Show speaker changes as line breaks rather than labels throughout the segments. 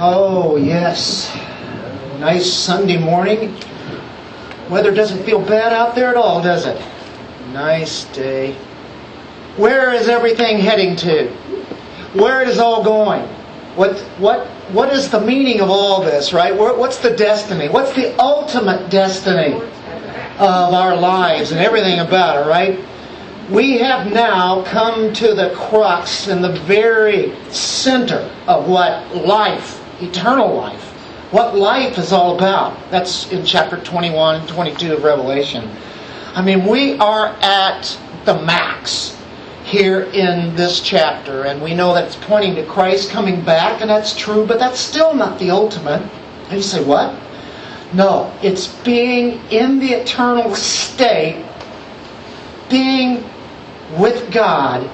Oh, yes. Nice Sunday morning. Weather doesn't feel bad out there at all, does it? Nice day. Where is everything heading to? Where is all going? What what what is the meaning of all this, right? What's the destiny? What's the ultimate destiny of our lives and everything about it, right? We have now come to the crux and the very center of what life, eternal life, what life is all about. That's in chapter 21 and 22 of Revelation. I mean, we are at the max here in this chapter, and we know that it's pointing to Christ coming back, and that's true, but that's still not the ultimate. And you say, what? No, it's being in the eternal state, being with God,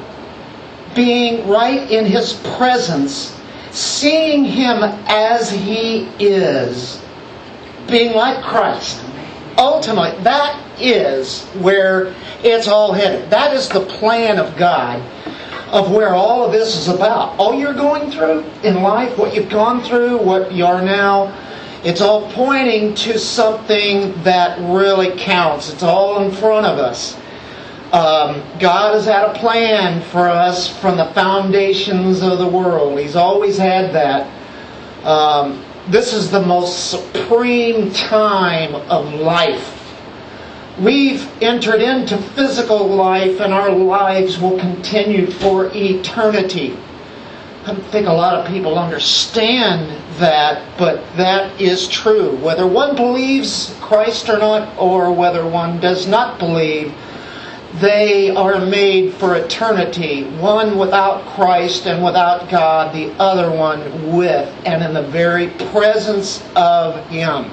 being right in His presence, seeing Him as He is, being like Christ. Ultimately, that is where it's all headed. That is the plan of God of where all of this is about. All you're going through in life, what you've gone through, what you are now, it's all pointing to something that really counts. It's all in front of us. Um, God has had a plan for us from the foundations of the world. He's always had that. Um, this is the most supreme time of life We've entered into physical life and our lives will continue for eternity. I don't think a lot of people understand that, but that is true. Whether one believes Christ or not, or whether one does not believe, they are made for eternity. One without Christ and without God, the other one with and in the very presence of Him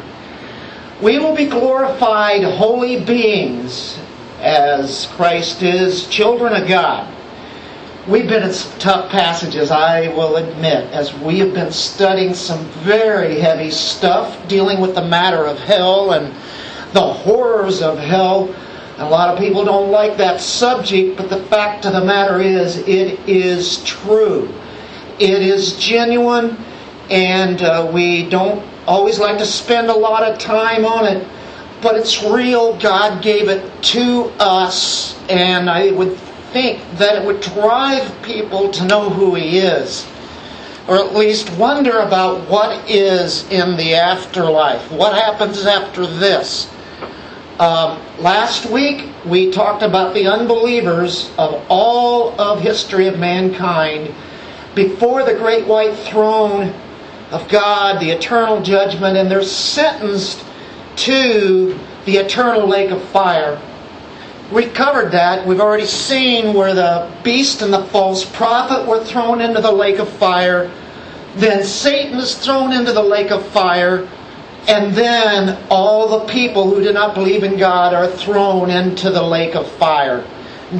we will be glorified holy beings as Christ is, children of God. We've been in some tough passages, I will admit, as we have been studying some very heavy stuff dealing with the matter of hell and the horrors of hell. A lot of people don't like that subject, but the fact of the matter is, it is true. It is genuine, and uh, we don't always like to spend a lot of time on it, but it's real. God gave it to us, and I would think that it would drive people to know who He is, or at least wonder about what is in the afterlife. What happens after this? Um, last week we talked about the unbelievers of all of history of mankind before the great white throne of God, the eternal judgment, and they're sentenced to the eternal lake of fire. We covered that. We've already seen where the beast and the false prophet were thrown into the lake of fire. Then Satan is thrown into the lake of fire. And then all the people who do not believe in God are thrown into the lake of fire.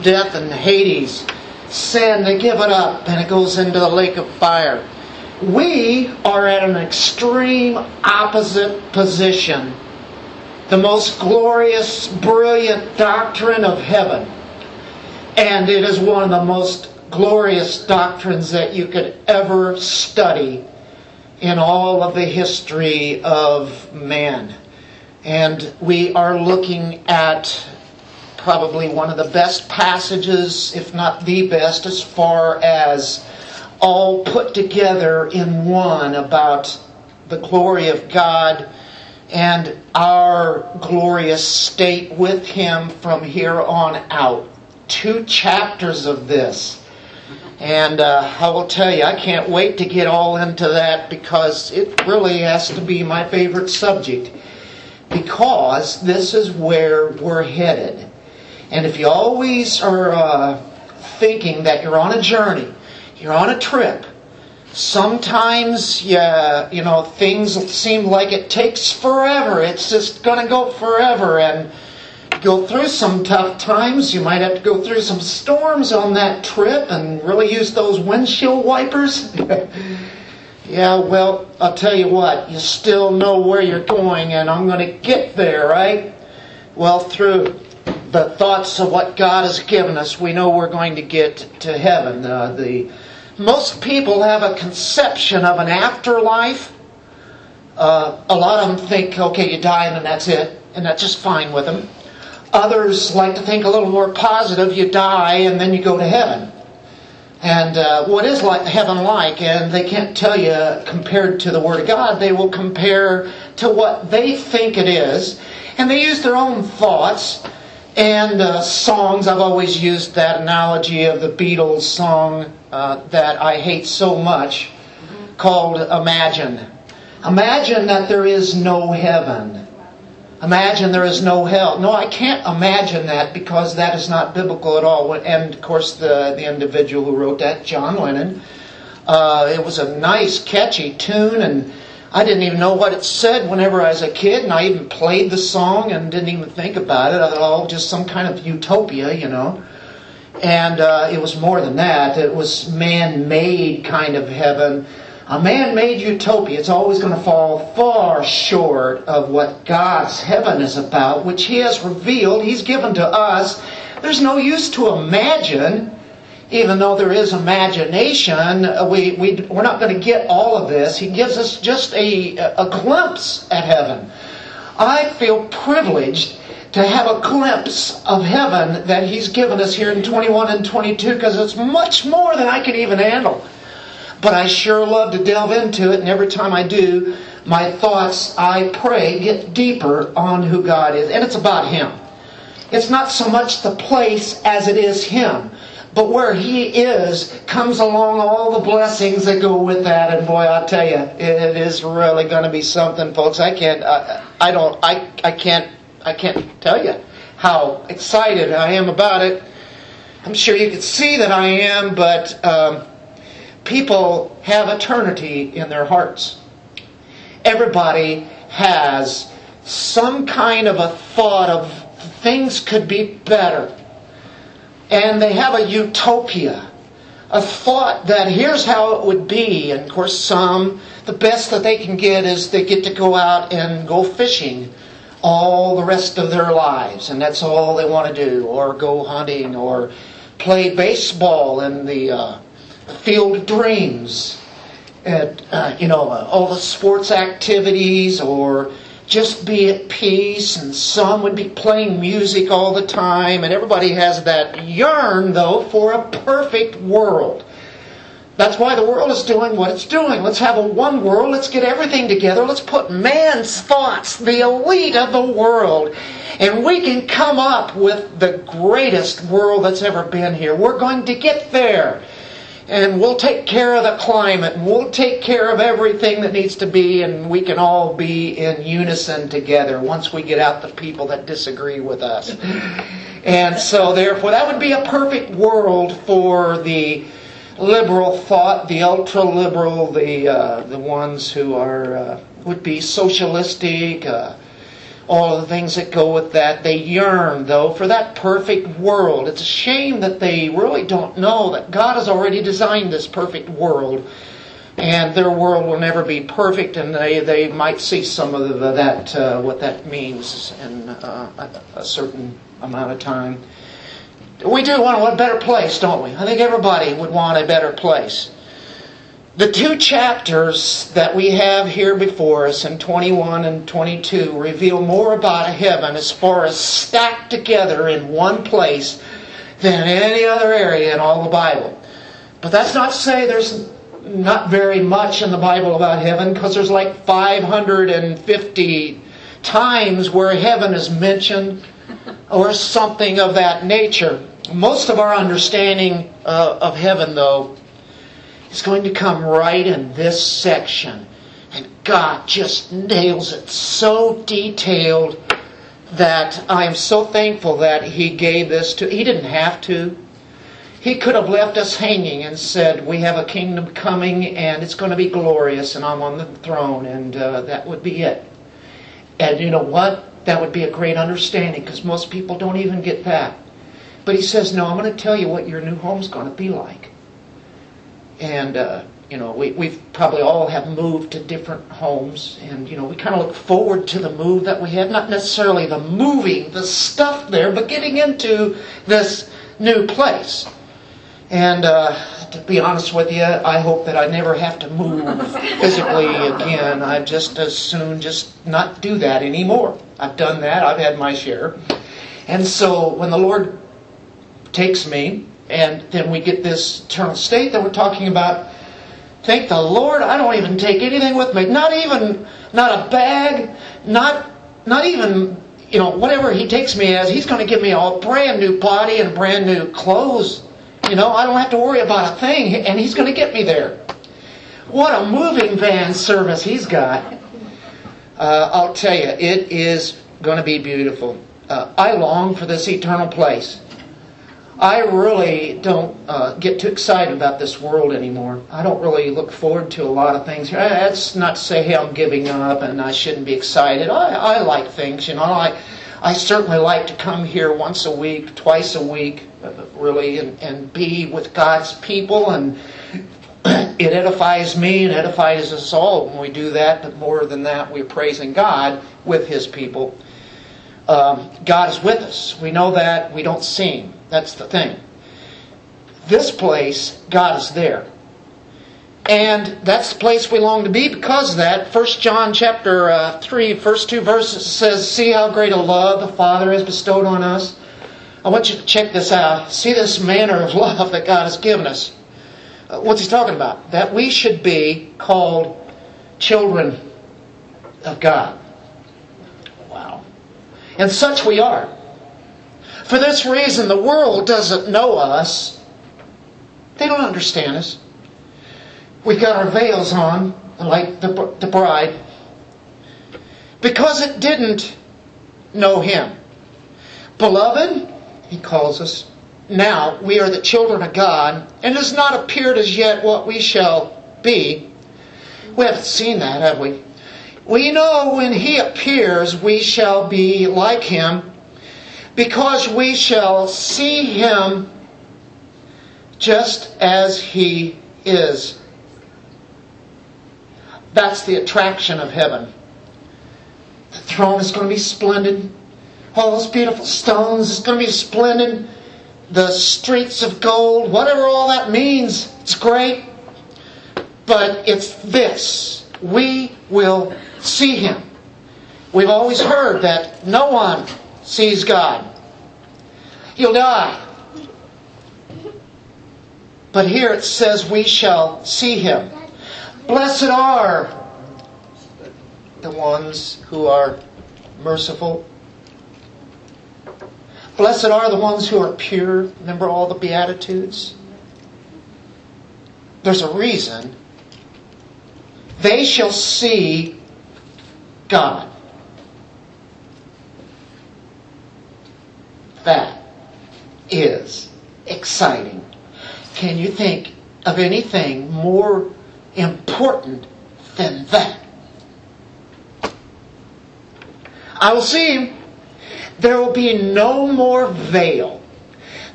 Death and Hades. Sin, they give it up and it goes into the lake of fire we are at an extreme opposite position. The most glorious, brilliant doctrine of heaven. And it is one of the most glorious doctrines that you could ever study in all of the history of man. And we are looking at probably one of the best passages, if not the best, as far as all put together in one about the glory of God and our glorious state with Him from here on out. Two chapters of this. And uh, I will tell you, I can't wait to get all into that because it really has to be my favorite subject. Because this is where we're headed. And if you always are uh, thinking that you're on a journey, you're on a trip. Sometimes, yeah, you know, things seem like it takes forever. It's just going to go forever. And go through some tough times. You might have to go through some storms on that trip and really use those windshield wipers. yeah, well, I'll tell you what, you still know where you're going, and I'm going to get there, right? Well, through the thoughts of what God has given us, we know we're going to get to heaven. Uh, the most people have a conception of an afterlife. Uh, a lot of them think, okay, you die and then that's it, and that's just fine with them. Others like to think a little more positive, you die and then you go to heaven. And uh, what is like heaven like? And they can't tell you compared to the Word of God. They will compare to what they think it is, and they use their own thoughts and uh, songs. I've always used that analogy of the Beatles song uh, that I hate so much, called "Imagine." Imagine that there is no heaven. Imagine there is no hell. No, I can't imagine that because that is not biblical at all. And of course, the, the individual who wrote that, John Lennon, uh, it was a nice, catchy tune, and I didn't even know what it said whenever I was a kid, and I even played the song and didn't even think about it. Thought, oh, just some kind of utopia, you know. And uh, it was more than that. It was man made kind of heaven a man made utopia, is always going to fall far short of what God's heaven is about, which He has revealed, He's given to us. There's no use to imagine, even though there is imagination, uh, we, we, we're not going to get all of this. He gives us just a, a glimpse at heaven. I feel privileged to have a glimpse of heaven that He's given us here in 21 and 22 because it's much more than I can even handle. But I sure love to delve into it, and every time I do, my thoughts, I pray, get deeper on who God is. And it's about Him. It's not so much the place as it is Him. But where He is comes along all the blessings that go with that. And boy, I'll tell you, it is really going to be something, folks. I can't, I, I don't, I, I can't, I can't tell you how excited I am about it. I'm sure you can see that I am, but um, people have eternity in their hearts. Everybody has some kind of a thought of things could be better. And they have a utopia, a thought that here's how it would be. And of course, some, the best that they can get is they get to go out and go fishing all the rest of their lives. And that's all they want to do, or go hunting, or play baseball in the. Uh, field of dreams at uh, you know uh, all the sports activities or just be at peace and some would be playing music all the time and everybody has that yearn though for a perfect world. That's why the world is doing what it's doing. Let's have a one world. Let's get everything together. Let's put man's thoughts the elite of the world and we can come up with the greatest world that's ever been here. We're going to get there and we'll take care of the climate and we'll take care of everything that needs to be and we can all be in unison together once we get out the people that disagree with us. And so therefore that would be a perfect world for the liberal thought, the ultra liberal, the uh, the ones who are uh, would be socialistic, uh, all the things that go with that. They yearn, though, for that perfect world. It's a shame that they really don't know that God has already designed this perfect world. And their world will never be perfect, and they, they might see some of the, that uh, what that means in uh, a, a certain amount of time. We do want a better place, don't we? I think everybody would want a better place. The two chapters that we have here before us in 21 and 22 reveal more about heaven as far as stacked together in one place than any other area in all the Bible. But that's not to say there's not very much in the Bible about heaven because there's like 550 times where heaven is mentioned or something of that nature. Most of our understanding uh, of heaven, though, is going to come right in this section. And God just nails it so detailed that I am so thankful that He gave this to. He didn't have to. He could have left us hanging and said, We have a kingdom coming and it's going to be glorious and I'm on the throne, and uh, that would be it. And you know what? That would be a great understanding because most people don't even get that. But He says, No, I'm going to tell you what your new home's going to be like and uh, you know we we've probably all have moved to different homes, and you know we kind of look forward to the move that we have, not necessarily the moving the stuff there, but getting into this new place. And uh, to be honest with you, I hope that I never have to move physically again. I just as soon just not do that anymore. I've done that. I've had my share. And so when the Lord takes me, and then we get this eternal state that we're talking about, thank the Lord, I don't even take anything with me. Not even, not a bag, not, not even, you know, whatever He takes me as, He's going to give me a brand new body and brand new clothes. You know, I don't have to worry about a thing, and He's going to get me there. What a moving van service He's got. Uh, I'll tell you, it is going to be beautiful. Uh, I long for this eternal place. I really don't uh, get too excited about this world anymore. I don't really look forward to a lot of things here. That's not to say, hey, I'm giving up and I shouldn't be excited. I, I like things, you know. I, I certainly like to come here once a week, twice a week, uh, really, and, and be with God's people. And it edifies me and edifies us all when we do that. But more than that, we're praising God with His people. Um, God is with us. We know that. We don't see Him. That's the thing. This place, God is there. And that's the place we long to be because of that. 1 John chapter uh, 3, first two verses says, See how great a love the Father has bestowed on us. I want you to check this out. See this manner of love that God has given us. Uh, what's he talking about? That we should be called children of God. Wow. And such we are. For this reason, the world doesn't know us. They don't understand us. We've got our veils on, like the, the bride, because it didn't know Him. Beloved, He calls us, now we are the children of God, and has not appeared as yet what we shall be. We haven't seen that, have we? We know when He appears, we shall be like Him because we shall see him just as he is. That's the attraction of heaven. The throne is going to be splendid. All those beautiful stones is going to be splendid. The streets of gold, whatever all that means, it's great. But it's this. We will see him. We've always heard that no one sees God. You'll die. But here it says, We shall see him. Blessed are the ones who are merciful. Blessed are the ones who are pure. Remember all the Beatitudes? There's a reason. They shall see God. That is exciting. Can you think of anything more important than that? I will see him. There will be no more veil,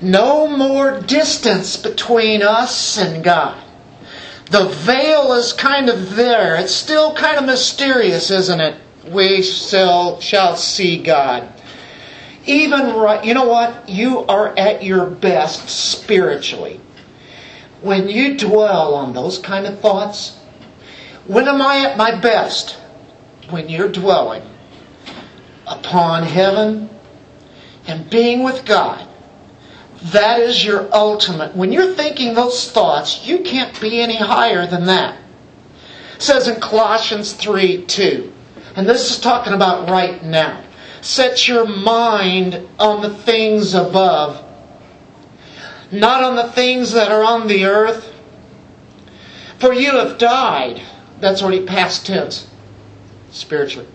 no more distance between us and God. The veil is kind of there. It's still kind of mysterious, isn't it? We still shall see God even right, you know what? You are at your best spiritually. When you dwell on those kind of thoughts, when am I at my best? When you're dwelling upon heaven and being with God. That is your ultimate. When you're thinking those thoughts, you can't be any higher than that. It says in Colossians 3 2. And this is talking about right now. Set your mind on the things above, not on the things that are on the earth. For you have died. That's already past tense, spiritually.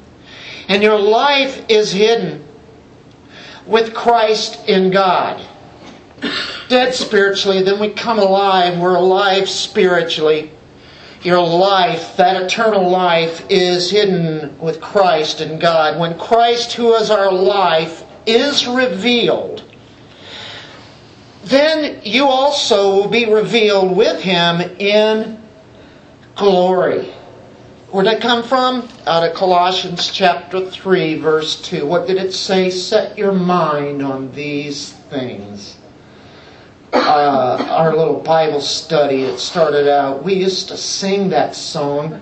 And your life is hidden with Christ in God. Dead spiritually, then we come alive. We're alive spiritually your life, that eternal life, is hidden with Christ in God. When Christ, who is our life, is revealed, then you also will be revealed with him in glory. Where did it come from? Out of Colossians chapter 3, verse 2. What did it say? Set your mind on these things. Uh, our little Bible study, it started out, we used to sing that song.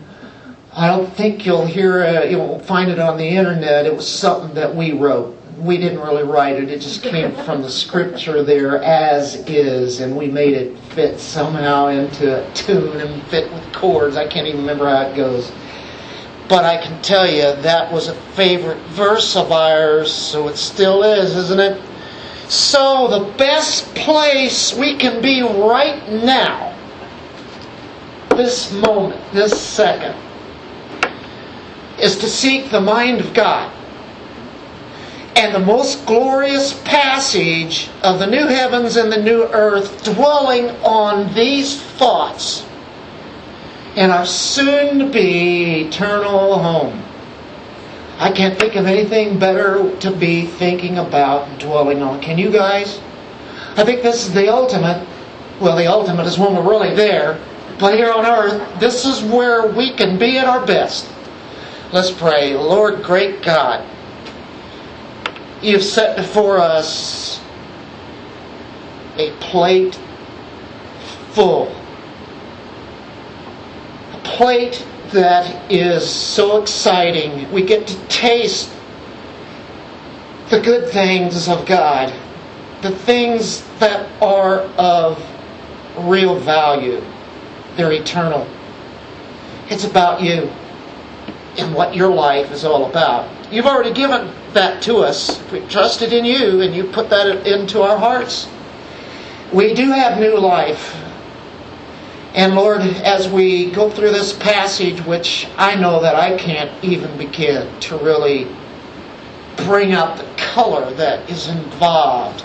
I don't think you'll hear it, you'll find it on the internet. It was something that we wrote. We didn't really write it, it just came from the scripture there as is, and we made it fit somehow into a tune and fit with chords. I can't even remember how it goes. But I can tell you that was a favorite verse of ours, so it still is, isn't it? So, the best place we can be right now, this moment, this second, is to seek the mind of God. And the most glorious passage of the new heavens and the new earth dwelling on these thoughts in our soon to be eternal home. I can't think of anything better to be thinking about and dwelling on. Can you guys? I think this is the ultimate. Well, the ultimate is when we're really there. But here on earth, this is where we can be at our best. Let's pray. Lord, great God, you've set before us a plate full. A plate that is so exciting. We get to taste the good things of God, the things that are of real value. They're eternal. It's about you and what your life is all about. You've already given that to us. We trusted in you and you put that into our hearts. We do have new life and Lord, as we go through this passage, which I know that I can't even begin to really bring out the color that is involved,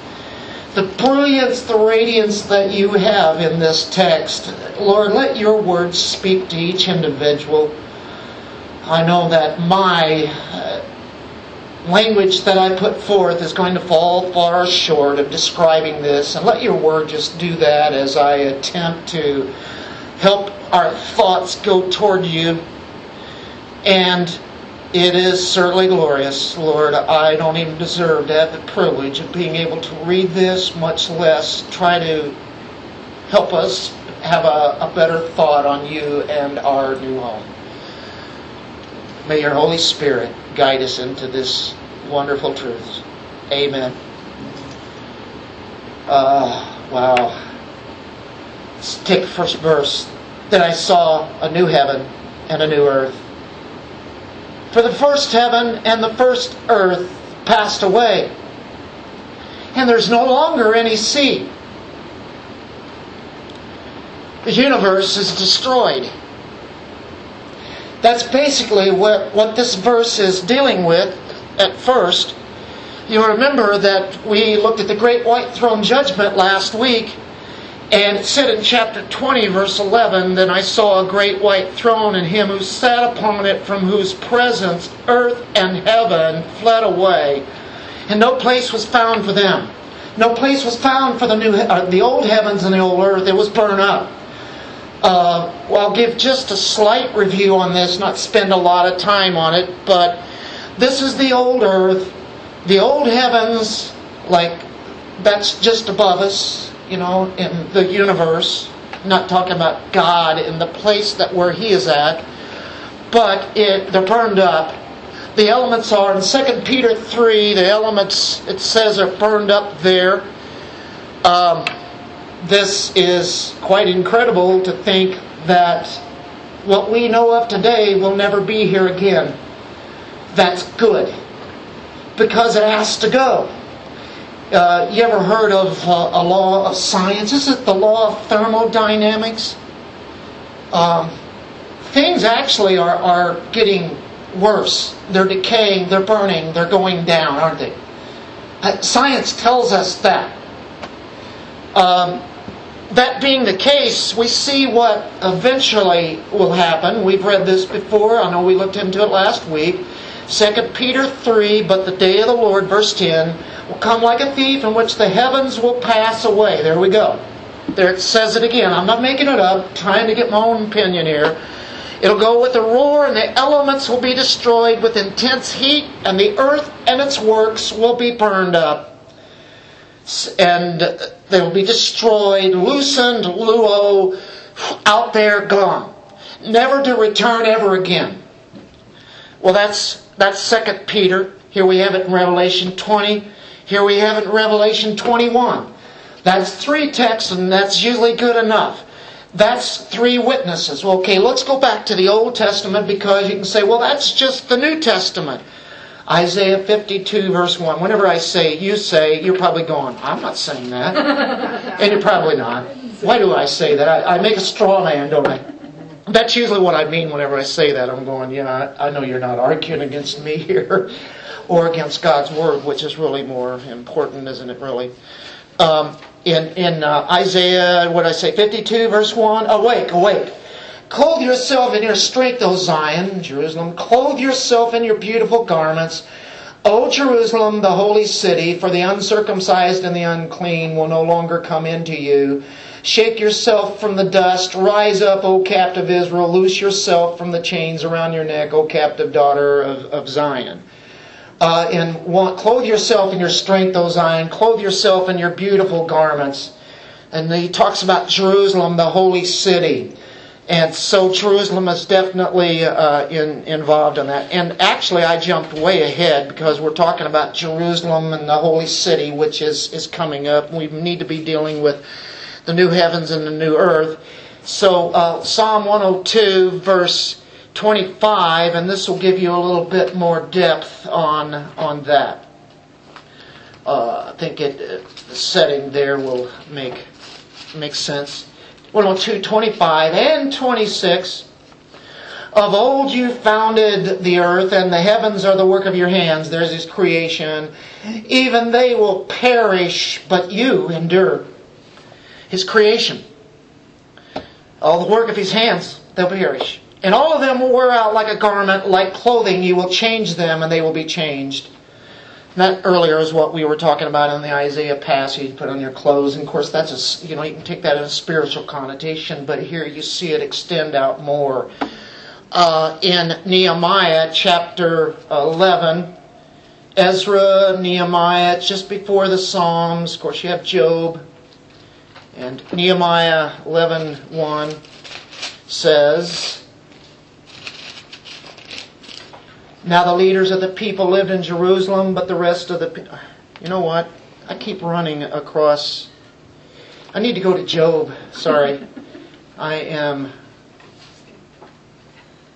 the brilliance, the radiance that you have in this text, Lord, let your words speak to each individual. I know that my uh, language that I put forth is going to fall far short of describing this, and let your word just do that as I attempt to help our thoughts go toward you. And it is certainly glorious, Lord. I don't even deserve to have the privilege of being able to read this, much less try to help us have a, a better thought on you and our new home. May your Holy Spirit guide us into this wonderful truth. Amen. Uh, wow. Take the first verse. Then I saw a new heaven and a new earth. For the first heaven and the first earth passed away, and there's no longer any sea. The universe is destroyed. That's basically what, what this verse is dealing with at first. You remember that we looked at the great white throne judgment last week and it said in chapter 20, verse 11, Then I saw a great white throne, and him who sat upon it, from whose presence earth and heaven fled away, and no place was found for them. No place was found for the new, uh, the old heavens and the old earth. It was burned up. Uh, well, I'll give just a slight review on this, not spend a lot of time on it, but this is the old earth, the old heavens, like that's just above us you know, in the universe. not talking about God in the place that where He is at, but it they're burned up. The elements are in 2 Peter 3, the elements, it says, are burned up there. Um, this is quite incredible to think that what we know of today will never be here again. That's good. Because it has to go. Uh, you ever heard of uh, a law of science? Is it the law of thermodynamics? Um, things actually are, are getting worse. They're decaying, they're burning, they're going down, aren't they? Uh, science tells us that. Um, that being the case, we see what eventually will happen. We've read this before. I know we looked into it last week. 2 Peter 3, but the day of the Lord, verse 10, will come like a thief in which the heavens will pass away. There we go. There it says it again. I'm not making it up, trying to get my own opinion here. It'll go with a roar, and the elements will be destroyed with intense heat, and the earth and its works will be burned up. And they will be destroyed, loosened, luo, out there, gone, never to return ever again. Well, that's that's Second Peter. Here we have it in Revelation 20. Here we have it in Revelation 21. That's three texts, and that's usually good enough. That's three witnesses. Well, okay, let's go back to the Old Testament because you can say, well, that's just the New Testament. Isaiah 52, verse 1. Whenever I say, you say, you're probably going, I'm not saying that. and you're probably not. Why do I say that? I, I, make a straw man, don't I? That's usually what I mean whenever I say that. I'm going, yeah, I, I know you're not arguing against me here or against God's Word, which is really more important, isn't it, really? Um, in in uh, Isaiah, what I say, 52, verse 1, awake, awake. Clothe yourself in your strength, O Zion, Jerusalem. Clothe yourself in your beautiful garments. O Jerusalem, the holy city, for the uncircumcised and the unclean will no longer come into you. Shake yourself from the dust. Rise up, O captive Israel. Loose yourself from the chains around your neck, O captive daughter of, of Zion uh, and want, clothe yourself in your strength, O Zion. Clothe yourself in your beautiful garments. And he talks about Jerusalem, the holy city. And so Jerusalem is definitely uh, in, involved in that. And actually, I jumped way ahead because we're talking about Jerusalem and the holy city, which is, is coming up. We need to be dealing with the new heavens and the new earth. So, uh, Psalm 102, verse 25, and this will give you a little bit more depth on, on that. Uh, I think it, uh, the setting there will make, make sense. 102, 25 and 26. Of old you founded the earth, and the heavens are the work of your hands. There's his creation. Even they will perish, but you endure. His creation. All the work of his hands, they'll perish. And all of them will wear out like a garment, like clothing. You will change them, and they will be changed. That earlier is what we were talking about in the Isaiah passage. You Put on your clothes, and of course that's a you know you can take that in a spiritual connotation, but here you see it extend out more. Uh, in Nehemiah chapter 11, Ezra, Nehemiah, just before the Psalms. Of course, you have Job. And Nehemiah 11:1 says, Now the leaders of the people lived in Jerusalem, but the rest of the you know what? I keep running across. I need to go to Job. Sorry, I am.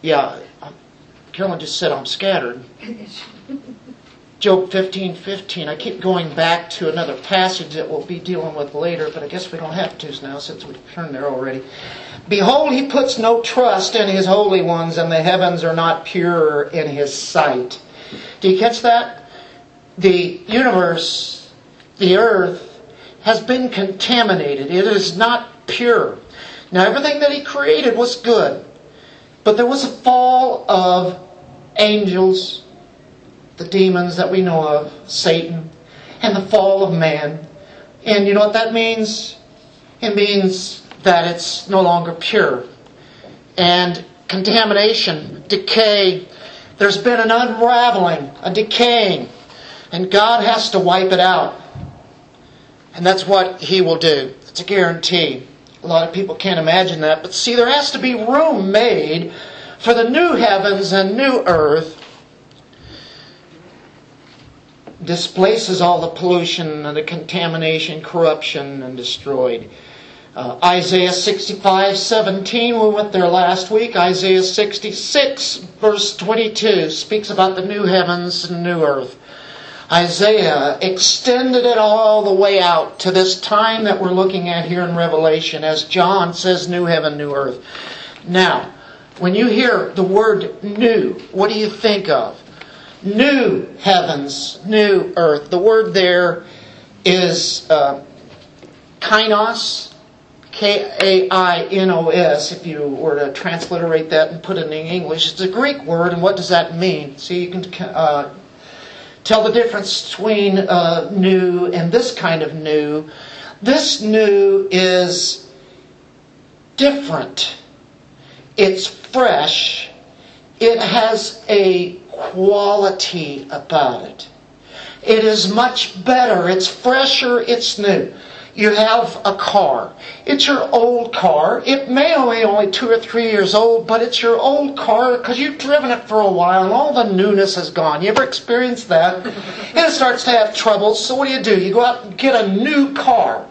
Yeah, Carolyn just said I'm scattered. Job 15, 15. I keep going back to another passage that we'll be dealing with later, but I guess we don't have to now since we've turned there already. Behold, he puts no trust in his holy ones, and the heavens are not pure in his sight. Do you catch that? The universe, the earth, has been contaminated. It is not pure. Now, everything that he created was good, but there was a fall of angels, the demons that we know of, Satan, and the fall of man. And you know what that means? It means that it's no longer pure. And contamination, decay, there's been an unraveling, a decaying, and God has to wipe it out. And that's what He will do. It's a guarantee. A lot of people can't imagine that, but see, there has to be room made for the new heavens and new earth. Displaces all the pollution and the contamination, corruption, and destroyed. Uh, Isaiah 65, 17, we went there last week. Isaiah 66, verse 22, speaks about the new heavens and new earth. Isaiah extended it all the way out to this time that we're looking at here in Revelation, as John says, new heaven, new earth. Now, when you hear the word new, what do you think of? New heavens, new earth. The word there is uh, kainos, K A I N O S, if you were to transliterate that and put it in English. It's a Greek word, and what does that mean? See, you can uh, tell the difference between uh, new and this kind of new. This new is different, it's fresh, it has a quality about it. It is much better. It's fresher. It's new. You have a car. It's your old car. It may only only two or three years old, but it's your old car because you've driven it for a while and all the newness is gone. You ever experienced that? And it starts to have troubles. So what do you do? You go out and get a new car.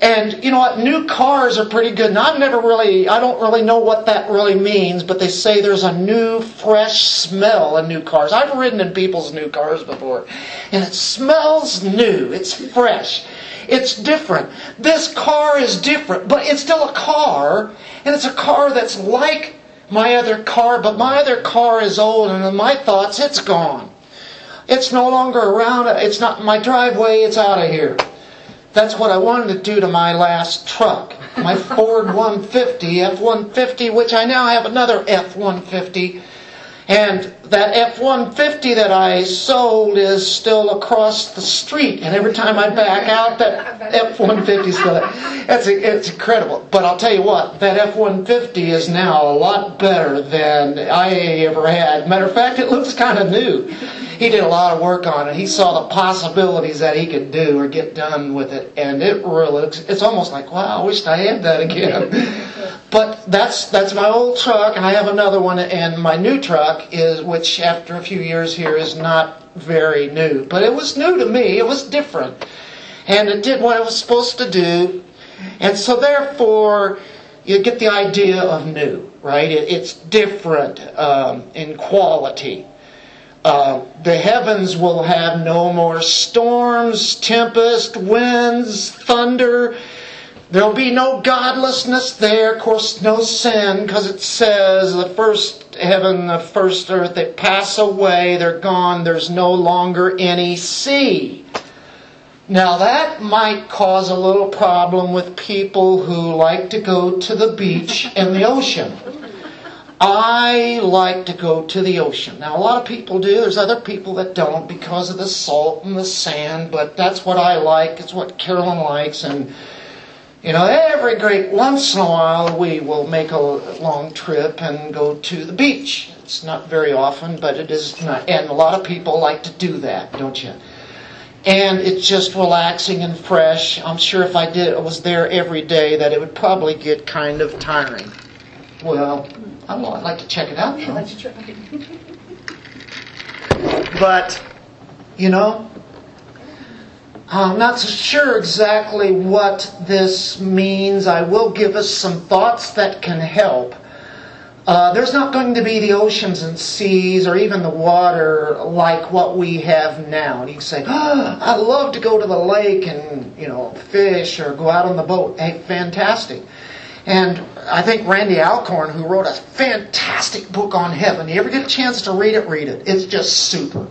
And you know what? New cars are pretty good. And I've never really, I don't really know what that really means, but they say there's a new, fresh smell in new cars. I've ridden in people's new cars before, and it smells new. It's fresh. It's different. This car is different, but it's still a car, and it's a car that's like my other car, but my other car is old, and in my thoughts, it's gone. It's no longer around. It's not in my driveway. It's out of here. That's what I wanted to do to my last truck, my Ford 150, F 150, which I now have another F 150. And that F 150 that I sold is still across the street. And every time I back out, that F 150 is still there. It's, it's incredible. But I'll tell you what, that F 150 is now a lot better than I ever had. Matter of fact, it looks kind of new he did a lot of work on it. He saw the possibilities that he could do or get done with it, and it really it's almost like wow, I wish I had that again. but that's that's my old truck, and I have another one, and my new truck is which after a few years here is not very new, but it was new to me. It was different, and it did what it was supposed to do, and so therefore you get the idea of new, right? It, it's different um, in quality. Uh, the heavens will have no more storms, tempest, winds, thunder. There'll be no godlessness there, of course, no sin, because it says the first heaven, the first earth, they pass away, they're gone, there's no longer any sea. Now that might cause a little problem with people who like to go to the beach and the ocean. I like to go to the ocean. Now, a lot of people do. There's other people that don't because of the salt and the sand, but that's what I like. It's what Carolyn likes. And, you know, every great once in a while we will make a long trip and go to the beach. It's not very often, but it is not. And a lot of people like to do that, don't you? And it's just relaxing and fresh. I'm sure if I did, I was there every day, that it would probably get kind of tiring. Well, I don't know. I'd like to check it out. But, you know, I'm not so sure exactly what this means. I will give us some thoughts that can help. Uh, there's not going to be the oceans and seas or even the water like what we have now. And you can say, oh, I love to go to the lake and, you know, fish or go out on the boat. Hey, fantastic. And I think Randy Alcorn, who wrote a fantastic book on heaven, you ever get a chance to read it, read it. It's just super.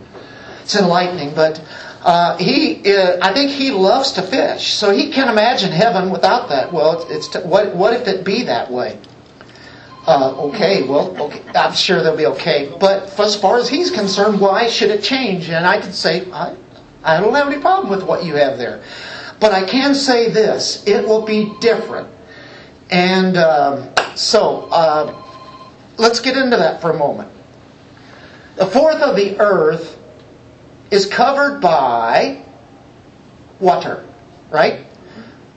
It's enlightening. But uh, he, uh, I think he loves to fish, so he can't imagine heaven without that. Well, it's, it's what, what if it be that way? Uh, okay, well, okay, I'm sure they'll be okay. But as far as he's concerned, why should it change? And I can say, I, I don't have any problem with what you have there. But I can say this it will be different. And um, so, uh, let's get into that for a moment. The fourth of the earth is covered by water, right?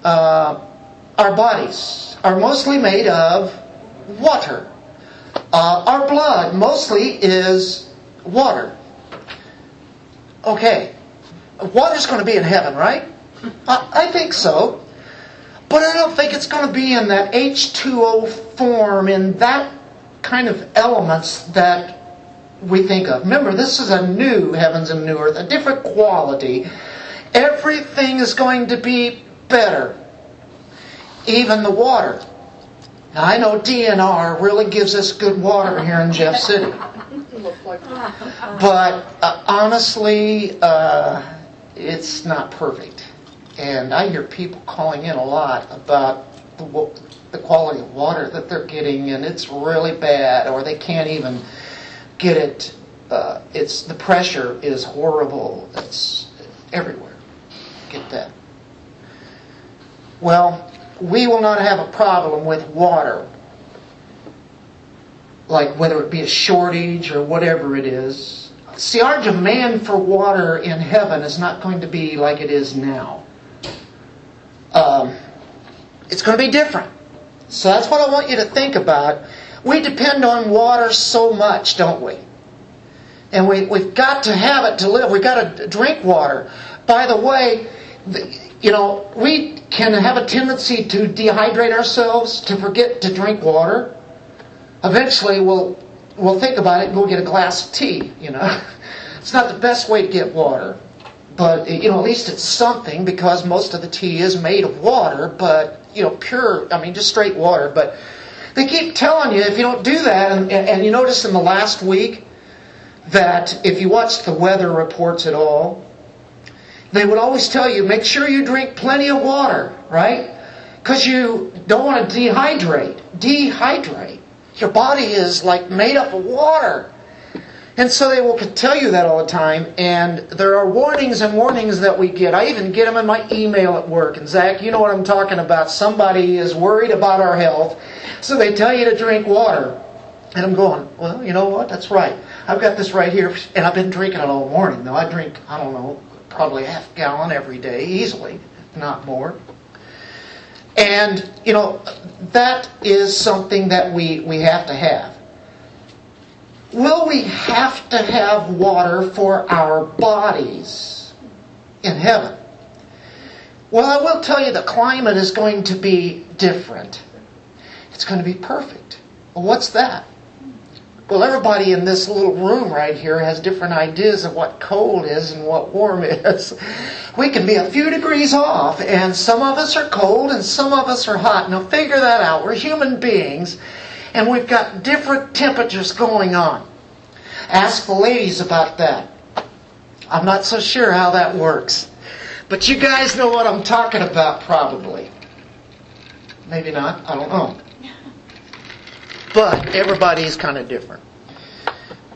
Uh, our bodies are mostly made of water. Uh, our blood mostly is water. Okay, water's going to be in heaven, right? I think so. But I don't think it's going to be in that H2O form, in that kind of elements that we think of. Remember, this is a new heavens and new earth, a different quality. Everything is going to be better, even the water. Now, I know DNR really gives us good water here in Jeff City. But uh, honestly, uh, it's not perfect. And I hear people calling in a lot about the, the quality of water that they're getting, and it's really bad, or they can't even get it. Uh, it's the pressure is horrible. It's everywhere. Get that. Well, we will not have a problem with water, like whether it be a shortage or whatever it is. See, our demand for water in heaven is not going to be like it is now. Um, it's going to be different. So that's what I want you to think about. We depend on water so much, don't we? And we, we've got to have it to live. We've got to drink water. By the way, you know, we can have a tendency to dehydrate ourselves, to forget to drink water. Eventually, we'll, we'll think about it and go get a glass of tea, you know. It's not the best way to get water. But, you know, at least it's something because most of the tea is made of water, but, you know, pure, I mean, just straight water. But they keep telling you if you don't do that, and, and you notice in the last week that if you watch the weather reports at all, they would always tell you make sure you drink plenty of water, right? Because you don't want to dehydrate. Dehydrate. Your body is like made up of water. And so they will tell you that all the time. And there are warnings and warnings that we get. I even get them in my email at work. And Zach, you know what I'm talking about. Somebody is worried about our health. So they tell you to drink water. And I'm going, well, you know what? That's right. I've got this right here. And I've been drinking it all morning. Though I drink, I don't know, probably a half gallon every day, easily, not more. And, you know, that is something that we, we have to have. Will we have to have water for our bodies in heaven? Well, I will tell you the climate is going to be different. It's going to be perfect. Well, what's that? Well, everybody in this little room right here has different ideas of what cold is and what warm is. We can be a few degrees off, and some of us are cold and some of us are hot. Now, figure that out. We're human beings, and we've got different temperatures going on. Ask the ladies about that. I'm not so sure how that works. But you guys know what I'm talking about, probably. Maybe not. I don't know. But everybody is kind of different.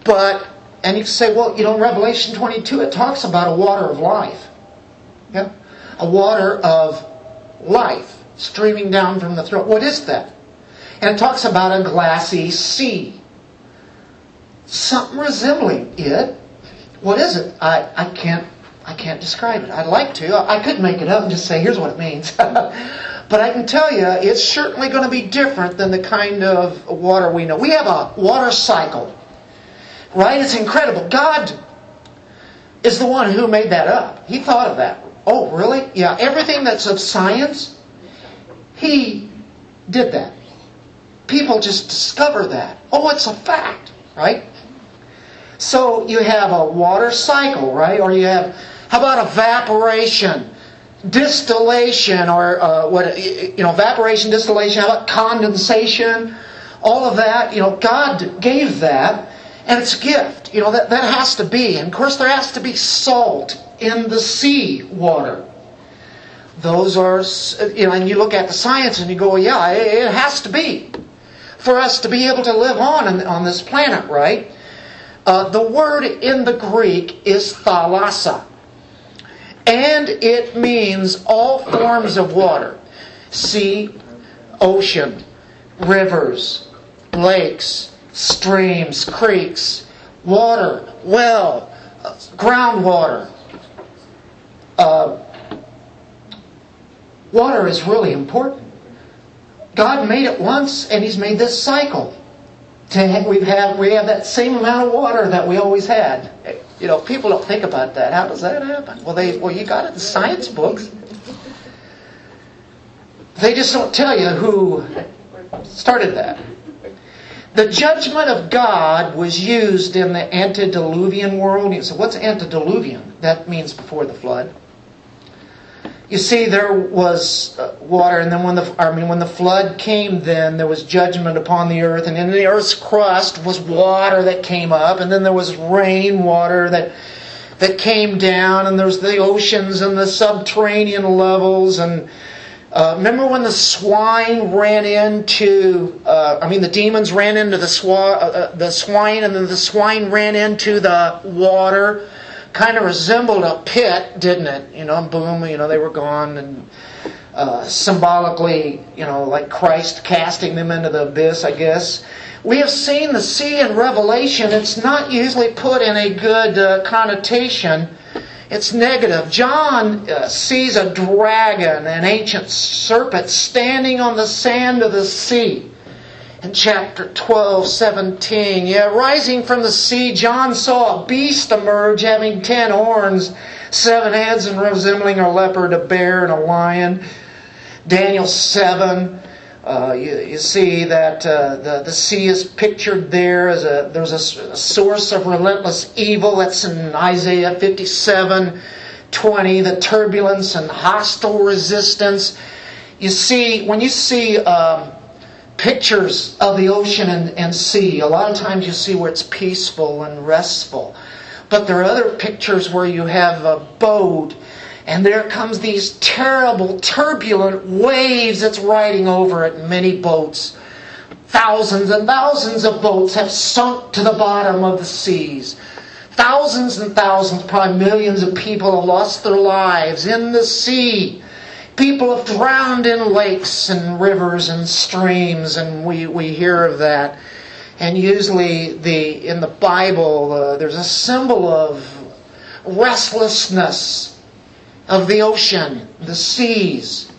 But, and you say, well, you know, Revelation 22, it talks about a water of life. Yeah? A water of life streaming down from the throne. What is that? And talks about a glassy sea. Something resembling it. What is it? I, I can't I can't describe it. I'd like to. I could make it up and just say, here's what it means. but I can tell you, it's certainly going to be different than the kind of water we know. We have a water cycle, right? It's incredible. God is the one who made that up. He thought of that. Oh, really? Yeah. Everything that's of science, He did that. People just discover that. Oh, it's a fact, right? So you have a water cycle, right? Or you have, how about evaporation, distillation, or uh, what, you know, evaporation, distillation, how about condensation? All of that, you know, God gave that, and it's a gift. You know, that, that has to be. And of course, there has to be salt in the sea water. Those are, you know, and you look at the science and you go, yeah, it has to be for us to be able to live on on this planet, right? Uh, the word in the Greek is thalassa. And it means all forms of water sea, ocean, rivers, lakes, streams, creeks, water, well, groundwater. Uh, water is really important. God made it once, and He's made this cycle we have we have that same amount of water that we always had. You know, people don't think about that. How does that happen? Well, they well you got it in science books. They just don't tell you who started that. The judgment of God was used in the antediluvian world. You say, what's antediluvian? That means before the flood. You see, there was uh, water, and then when the I mean when the flood came, then there was judgment upon the earth, and in the earth's crust was water that came up, and then there was rain water that that came down, and there's the oceans and the subterranean levels, and uh, remember when the swine ran into, uh, I mean, the demons ran into the, swa- uh, uh the swine, and then the swine ran into the water kind of resembled a pit, didn't it? You know, boom, you know, they were gone. And uh, symbolically, you know, like Christ casting them into the abyss, I guess. We have seen the sea in Revelation. It's not usually put in a good uh, connotation. It's negative. John uh, sees a dragon, an ancient serpent, standing on the sand of the sea. In chapter 12, 17, yeah, rising from the sea, John saw a beast emerge having ten horns, seven heads, and resembling a leopard, a bear, and a lion. Daniel 7, uh, you, you, see that uh, the, the sea is pictured there as a there's a, a, source of relentless evil. That's in Isaiah 57 20, the turbulence and hostile resistance. You see, when you see um, pictures of the ocean and, and sea, a lot of times you see where it's peaceful and restful. But there are other pictures where you have a boat and there comes these terrible, turbulent waves that's riding over it. Many boats, thousands and thousands of boats have sunk to the bottom of the seas. Thousands and thousands, probably millions of people have lost their lives in the sea. People have drowned in lakes and rivers and streams, and we, we hear of that. And usually, the in the Bible, uh, there's a symbol of restlessness of the ocean, the seas.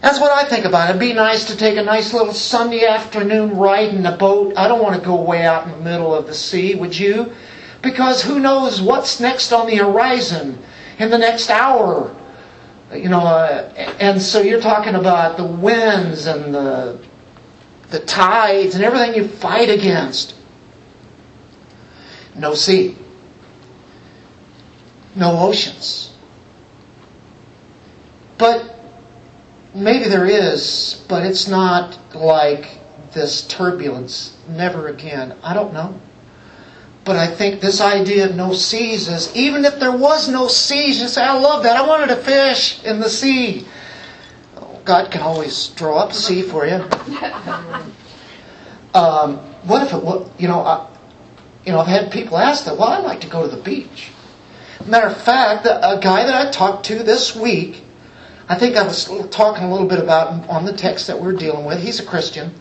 That's what I think about. It'd be nice to take a nice little Sunday afternoon ride in a boat. I don't want to go way out in the middle of the sea, would you? Because who knows what's next on the horizon in the next hour. You know, uh, and so you're talking about the winds and the the tides and everything you fight against. No sea. No oceans. But maybe there is, but it's not like this turbulence. Never again. I don't know. But I think this idea of no seas is even if there was no seas, you say, I love that. I wanted to fish in the sea. God can always draw up a sea for you. Um, what if it was, you know, I, you know, I've had people ask that, well, I'd like to go to the beach. Matter of fact, a guy that I talked to this week I think I was talking a little bit about on the text that we're dealing with. He's a Christian.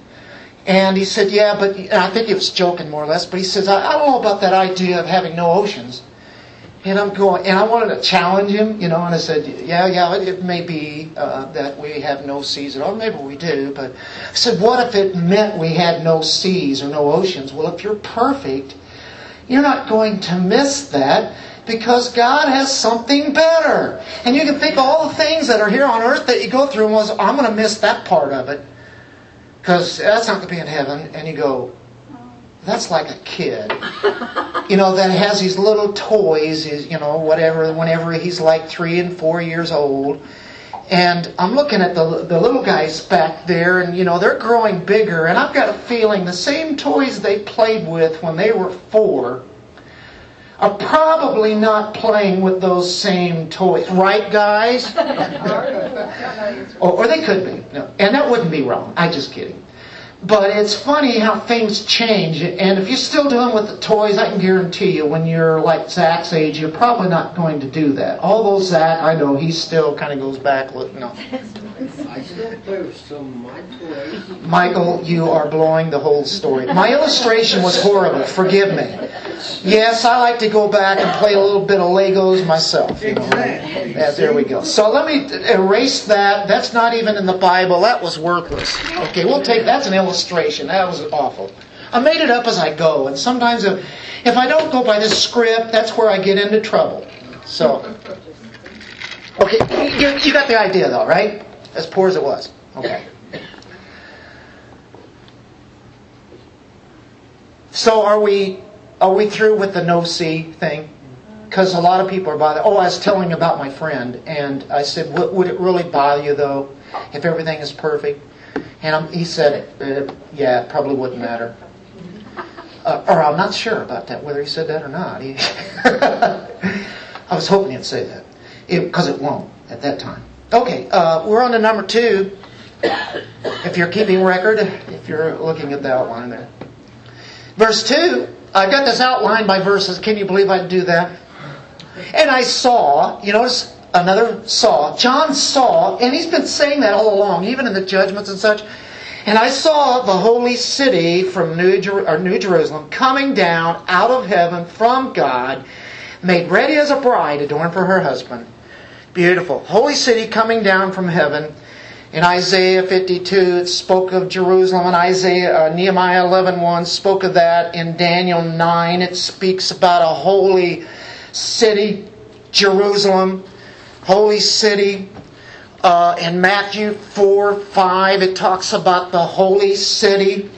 And he said, Yeah, but I think he was joking more or less, but he says, I, I don't know about that idea of having no oceans. And I'm going, and I wanted to challenge him, you know, and I said, yeah, yeah, it, may be uh, that we have no seas at all. Maybe we do, but I said, what if it meant we had no seas or no oceans? Well, if you're perfect, you're not going to miss that because God has something better. And you can think of all the things that are here on earth that you go through and was, I'm going to miss that part of it because that's not going to be in heaven. And you go, that's like a kid, you know, that has these little toys, you know, whatever, whenever he's like three and four years old. And I'm looking at the, the little guys back there, and, you know, they're growing bigger. And I've got a feeling the same toys they played with when they were four are probably not playing with those same toys. Right, guys? or, or, they could be. No. And that wouldn't be wrong. I'm just kidding. But it's funny how things change. And if you're still doing with the toys, I can guarantee you when you're like Zach's age, you're probably not going to do that. Although Zach, I know he still kind of goes back. Look, no.
I still play with some my toys.
Michael, you are blowing the whole story. My illustration was horrible. Forgive me. Yes, I like to go back and play a little bit of Legos myself. You know. Yeah, there we go. So let me erase that. That's not even in the Bible. That was worthless. Okay, we'll take that's an illustration. That was awful. I made it up as I go, and sometimes if, if I don't go by this script, that's where I get into trouble. So, okay, you, you got the idea though, right? As poor as it was. Okay. So are we are we through with the no sea thing? Because a lot of people are bothered. Oh, I was telling about my friend, and I said, would it really bother you though if everything is perfect? And he said, uh, yeah, it probably wouldn't matter. Uh, or I'm not sure about that, whether he said that or not. He I was hoping he'd say that, because it, it, won't at that time. Okay, uh, we're on to number two. If you're keeping record, if you're looking at the outline there. Verse 2 I've got this outlined by verses. Can you believe I'd do that? And I saw, you notice, another saw. John saw, and he's been saying that all along, even in the judgments and such. And I saw the holy city from New, Jer- or New Jerusalem coming down out of heaven from God, made ready as a bride adorned for her husband. Beautiful. Holy city coming down from heaven. In Isaiah 52, it spoke of Jerusalem. In Isaiah, uh, Nehemiah 11.1 spoke of that. In Daniel 9, it speaks about a holy city, Jerusalem, holy city. Uh, in Matthew 4, 5, it talks about the holy city.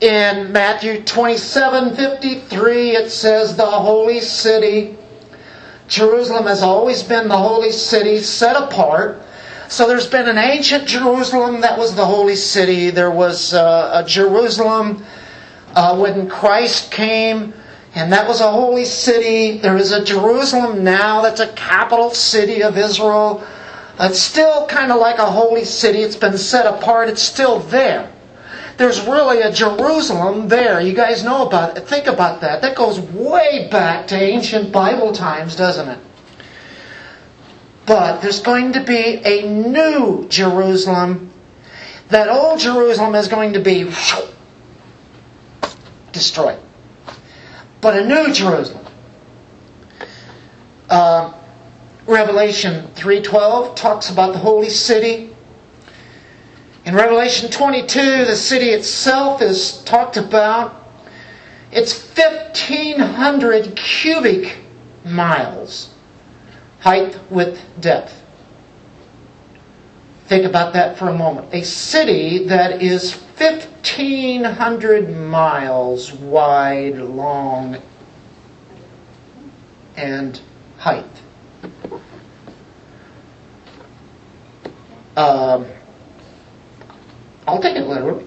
In Matthew 27, 53, it says the holy city. Jerusalem has always been the holy city set apart. So there's been an ancient Jerusalem that was the holy city. There was uh, a Jerusalem uh, when Christ came, and that was a holy city. There is a Jerusalem now that's a capital city of Israel. It's still kind of like a holy city. It's been set apart. It's still there. There's really a Jerusalem there. You guys know about it. Think about that. That goes way back to ancient Bible times, doesn't it? But there's going to be a new Jerusalem. That old Jerusalem is going to be destroyed. But a new Jerusalem. Uh, Revelation 3:12 talks about the holy city. In Revelation 22, the city itself is talked about. It's 1,500 cubic miles, height, width, depth. Think about that for a moment. A city that is 1,500 miles wide, long, and height. Um, I'll take it literally.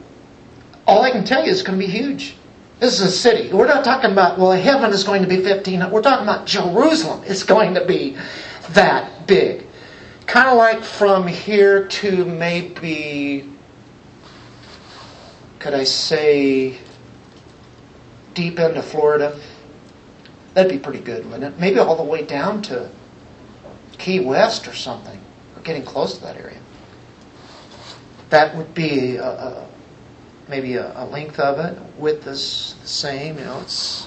All I can tell you is it's going to be huge. This is a city. We're not talking about, well, heaven is going to be 15. We're talking about Jerusalem is going to be that big. Kind of like from here to maybe, could I say, deep into Florida? That'd be pretty good, wouldn't it? Maybe all the way down to Key West or something. We're getting close to that area that would be a, a, maybe a, a, length of it. Width is the same. You know, it's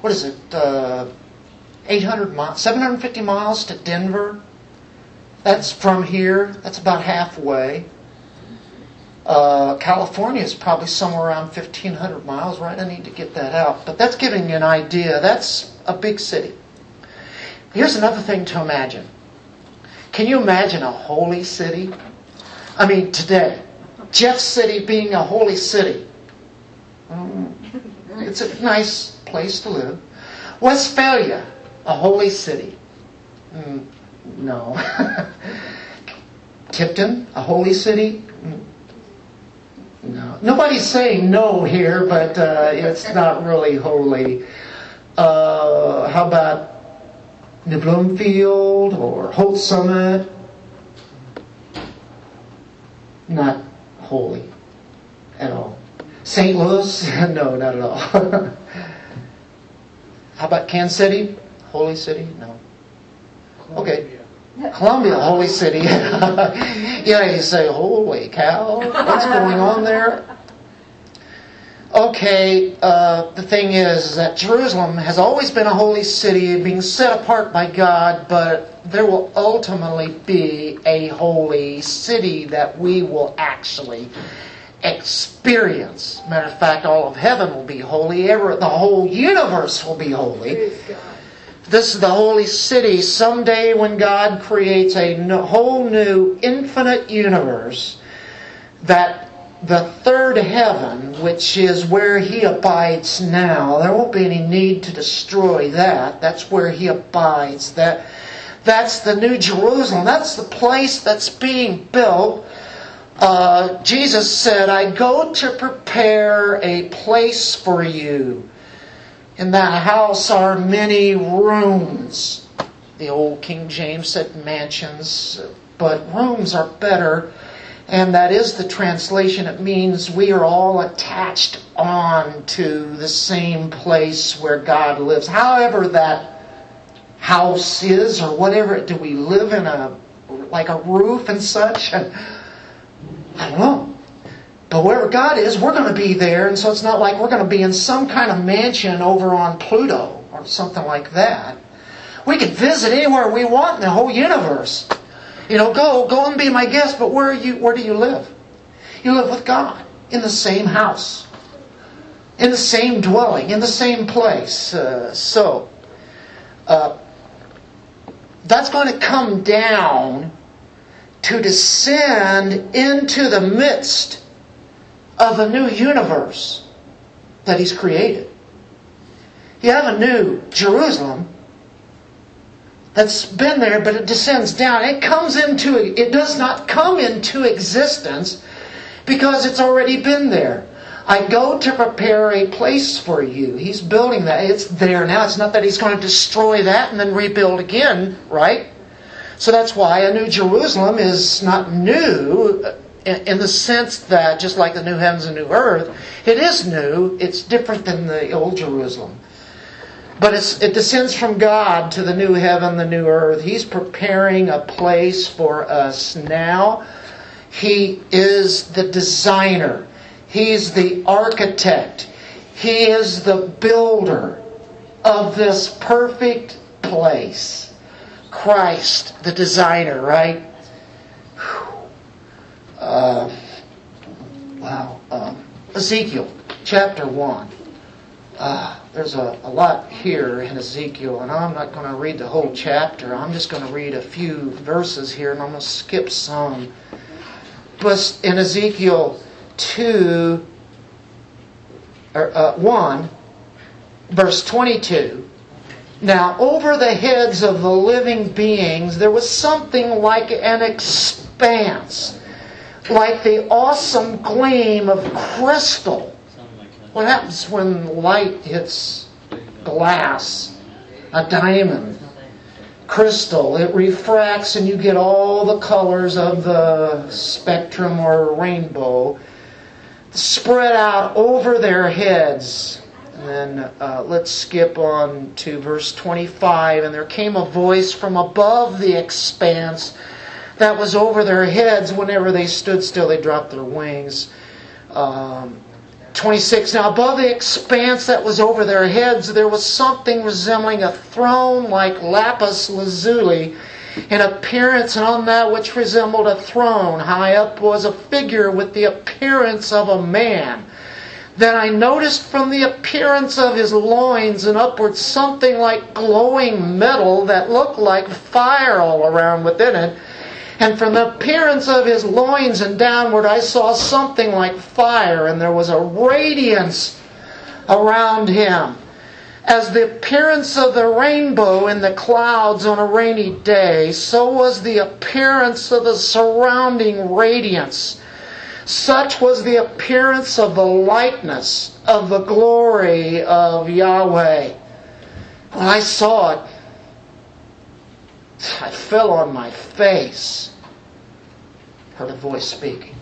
what is it? Uh, 800 miles, 750 miles to Denver. That's from here. That's about halfway. Uh, California is probably somewhere around 1,500 miles, right? I need to get that out. But that's giving you an idea. That's a big city. Here's another thing to imagine. Can you imagine a holy city? I mean, today, Jeff City being a holy city. It's a nice place to live. Westphalia, a holy city. No. Tipton, a holy city. No. Nobody's saying no here, but uh, it's not really holy. Uh, how about New Bloomfield or Holt Summit? not holy at all. St. Louis? no, not at all. How about Kansas City? Holy city? No. Okay. Columbia, holy city. yeah, you say, holy cow, what's going on there? Okay, uh, the thing is, is that Jerusalem has always been a holy city, being set apart by God, but there will ultimately be a holy city that we will actually experience. Matter of fact, all of heaven will be holy. Ever, the whole universe will be holy. This is the holy city. Someday, when God creates a whole new infinite universe, that the third heaven, which is where he abides now, there won't be any need to destroy that. That's where he abides. That that's the new Jerusalem. That's the place that's being built. Uh, Jesus said, "I go to prepare a place for you. In that house are many rooms." The old King James said mansions, but rooms are better and that is the translation. It means we are all attached on to the same place where God lives. However, that house is or whatever. Do we live in a like a roof and such? I don't know. But wherever God is, we're going to be there, and so it's not like we're going to be in some kind of mansion over on Pluto or something like that. We can visit anywhere we want in the whole universe. You know, go go and be my guest, but where are you where do you live? You live with God in the same house, in the same dwelling, in the same place. Uh, so, uh, that's going to come down to descend into the midst of a new universe that He's created. You have a new Jerusalem that's been there, but it descends down. It comes into, it does not come into existence because it's already been there. I go to prepare a place for you. He's building that. It's there now. It's not that he's going to destroy that and then rebuild again, right? So that's why a new Jerusalem is not new in the sense that, just like the new heavens and new earth, it is new. It's different than the old Jerusalem. But it descends from God to the new heaven, the new earth. He's preparing a place for us now. He is the designer. He's the architect. He is the builder of this perfect place. Christ, the designer, right? Uh, wow. Uh, Ezekiel chapter 1. Uh, there's a, a lot here in Ezekiel, and I'm not going to read the whole chapter. I'm just going to read a few verses here, and I'm going to skip some. But in Ezekiel 2, or, uh, 1, verse 22, now over the heads of the living beings there was something like an expanse, like the awesome gleam of crystal what happens when light hits glass, a diamond, crystal? It refracts and you get all the colors of the spectrum or rainbow spread out over their heads. And then uh, let's skip on to verse 25. And there came a voice from above the expanse that was over their heads. Whenever they stood still, they dropped their wings. Um, 26. Now, above the expanse that was over their heads, there was something resembling a throne like lapis lazuli in appearance, and on that which resembled a throne, high up was a figure with the appearance of a man. Then I noticed from the appearance of his loins and upwards something like glowing metal that looked like fire all around within it and from the appearance of his loins and downward, I saw something like fire, and there was a radiance around him. As the appearance of the rainbow in the clouds on a rainy day, so was the appearance of the surrounding radiance. Such was the appearance of the likeness of the glory of Yahweh. When I saw it, I fell on my face. Heard a voice speaking.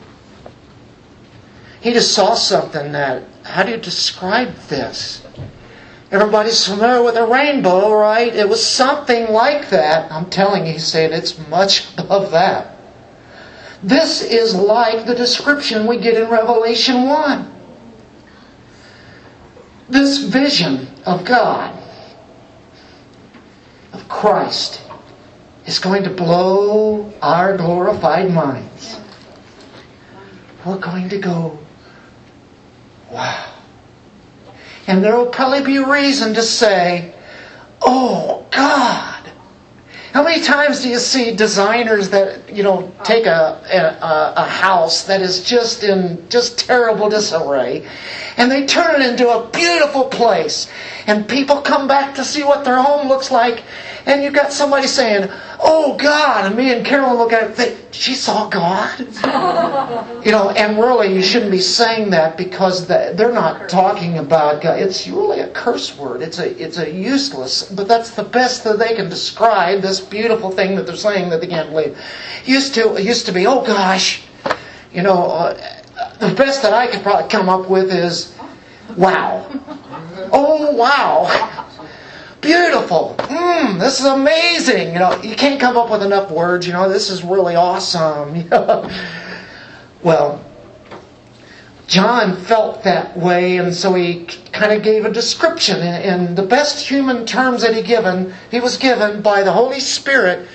He just saw something that, how do you describe this? Everybody's familiar with a rainbow, right? It was something like that. I'm telling you, he said it's much above that. This is like the description we get in Revelation 1. This vision of God, of Christ, is going to blow our glorified minds. We're going to go, wow. And there will probably be reason to say, oh God. How many times do you see designers that you know take a, a, a house that is just in just terrible disarray, and they turn it into a beautiful place, and people come back to see what their home looks like, and you've got somebody saying, oh God. And me and Carolyn look at it and think, she saw God? you know, and really you shouldn't be saying that because they're not talking about God. It's really a curse word. It's a, it's a useless, but that's the best that they can describe this beautiful thing that they're saying that they can't believe. Used to, used to be, oh gosh, you know, uh, the best that I could probably come up with is, wow. Oh wow. Beautiful. Mmm, this is amazing. You know, you can't come up with enough words. You know, this is really awesome. You know? Well, John felt that way, and so he kind of gave a description. in, the best human terms that he given, he was given by the Holy Spirit.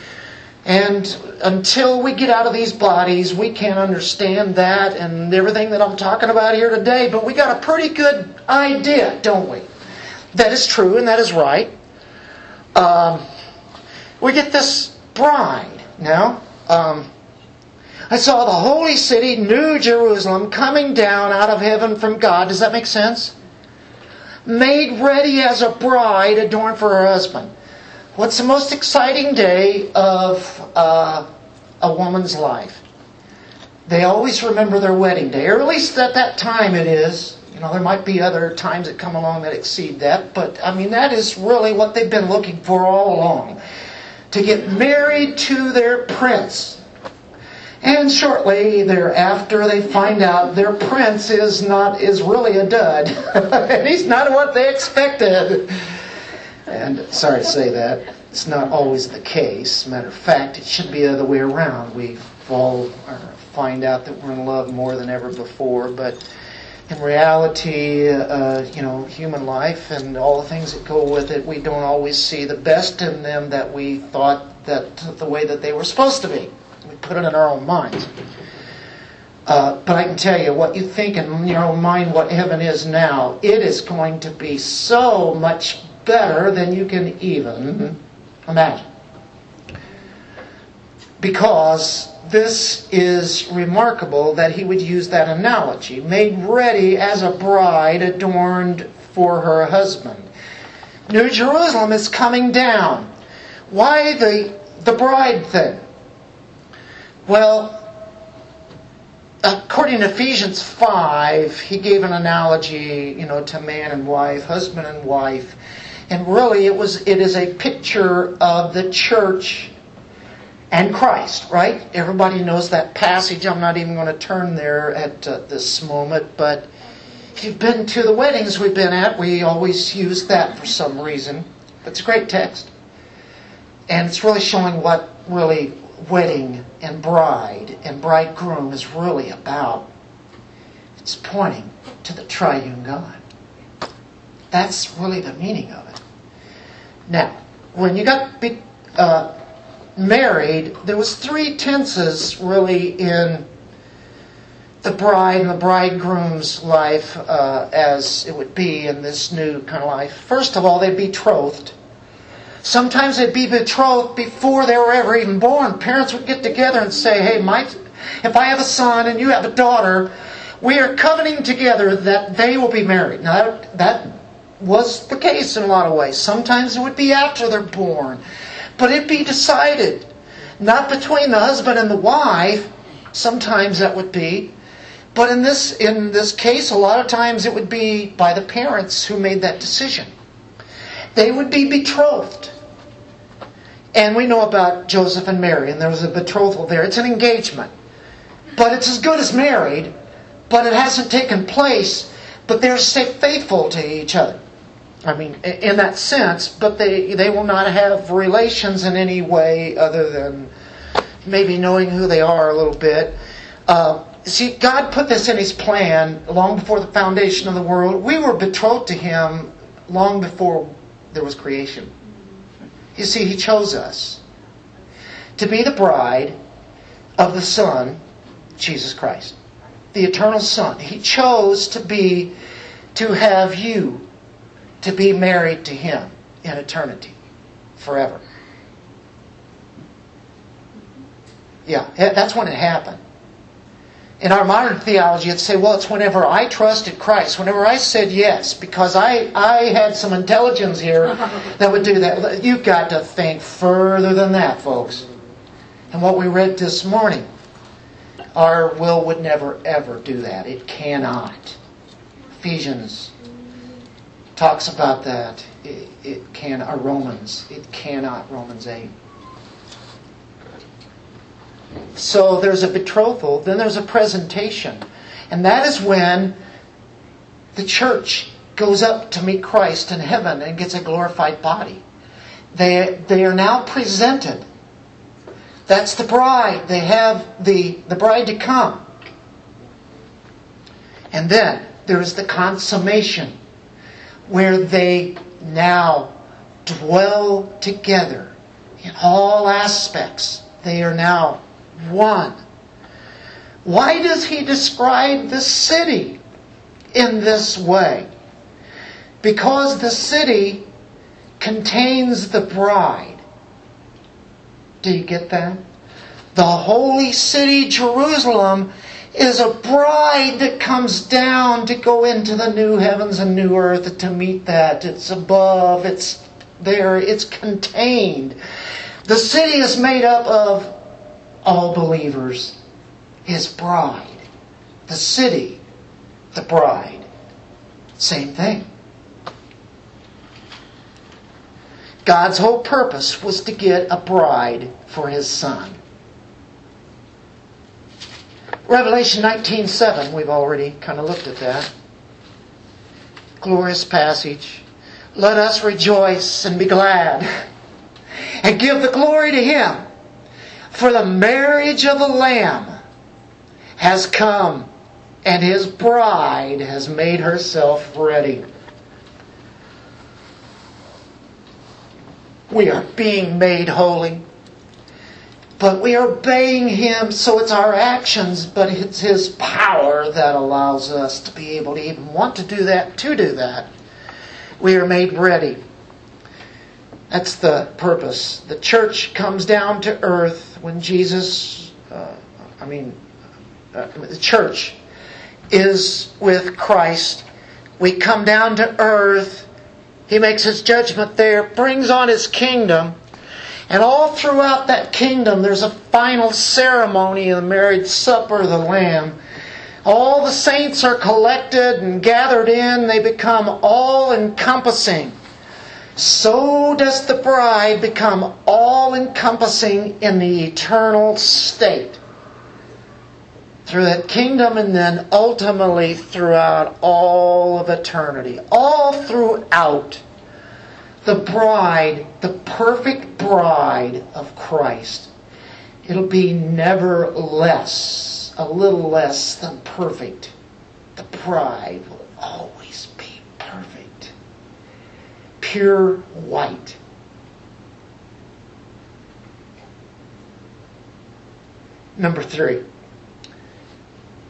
And until we get out of these bodies, we can't understand that and everything that I'm talking about here today. But we got a pretty good idea, don't we? That is true and that is right. Um, we get this bride now. Um, I saw the holy city, New Jerusalem, coming down out of heaven from God. Does that make sense? Made ready as a bride adorned for her husband. What's the most exciting day of uh, a woman's life? They always remember their wedding day, or at least at that time it is. You know, there might be other times that come along that exceed that, but I mean, that is really what they've been looking for all along. To get married to their prince. And shortly thereafter, they find out their prince is not is really a dud, and he's not what they expected. And sorry to say that it's not always the case. Matter of fact, it should be the other way around. We fall or uh, find out that we're in love more than ever before, but in reality, uh, you know, human life and all the things that go with it, we don't always see the best in them that we thought that the way that they were supposed to be We put it in our own minds. Uh, but I can tell you, what you think in your own mind, what heaven is now, it is going to be so much better than you can even imagine. Because this is remarkable that he would use that analogy made ready as a bride adorned for her husband. New Jerusalem is coming down. Why the, the bride thing? Well, according to Ephesians 5, he gave an analogy, you know, to man and wife, husband and wife. And really it was it is a picture of the church and Christ, right? Everybody knows that passage. I'm not even going to turn there at uh, this moment, but if you've been to the weddings we've been at, we always use that for some reason. It's a great text. And it's really showing what really wedding and bride and bridegroom is really about. It's pointing to the triune God. That's really the meaning of it. Now, when you got big, uh, married, there was three tenses really in the bride and the bridegroom's life uh, as it would be in this new kind of life. First of all, they'd be betrothed. Sometimes they'd be betrothed before they were ever even born. Parents would get together and say, hey, my, if I have a son and you have a daughter, we are covenanting together that they will be married. Now, that, that was the case in a lot of ways. Sometimes it would be after they're born. But it'd be decided, not between the husband and the wife. Sometimes that would be. But in this, in this case, a lot of times it would be by the parents who made that decision. They would be betrothed. And we know about Joseph and Mary, and there was a betrothal there. It's an engagement. But it's as good as married, but it hasn't taken place, but they're faithful to each other. I mean, in that sense, but they, they will not have relations in any way other than maybe knowing who they are a little bit. Uh, see, God put this in His plan long before the foundation of the world. We were betrothed to Him long before there was creation. You see, He chose us to be the bride of the Son, Jesus Christ, the eternal Son. He chose to be, to have you to be married to Him in eternity, forever. Yeah, that's when it happened. In our modern theology, it'd say, well, it's whenever I trusted Christ, whenever I said yes, because I, I had some intelligence here that would do that. You've got to think further than that, folks. And what we read this morning, our will would never, ever do that. It cannot. Ephesians talks about that. It, it can, or Romans, it cannot, Romans 8. So there's a betrothal, then there's a presentation. And that is when the church goes up to meet Christ in heaven and gets a glorified body. They, they are now presented. That's the bride. They have the, the bride to come. And then there is the consummation where they now dwell together in all aspects. They are now one. Why does he describe the city in this way? Because the city contains the bride. Do you get that? The holy city, Jerusalem, is a bride that comes down to go into the new heavens and new earth to meet that. It's above, it's there, it's contained. The city is made up of all believers, his bride. The city, the bride. Same thing. God's whole purpose was to get a bride for his son. Revelation 19:7, we've already kind of looked at that. Glorious passage. Let us rejoice and be glad and give the glory to him for the marriage of the lamb has come and his bride has made herself ready. We are being made holy. But we are obeying Him, so it's our actions, but it's His power that allows us to be able to even want to do that, to do that. We are made ready. That's the purpose. The church comes down to earth when Jesus, uh, I mean, uh, the church is with Christ. We come down to earth. He makes his judgment there, brings on his kingdom. And all throughout that kingdom, there's a final ceremony the marriage supper of the Lamb. All the saints are collected and gathered in. They become all encompassing. So does the bride become all encompassing in the eternal state. Through that kingdom and then ultimately throughout all of eternity. All throughout the bride, the perfect bride of Christ. It'll be never less, a little less than perfect. The bride will always be perfect, pure white. Number three,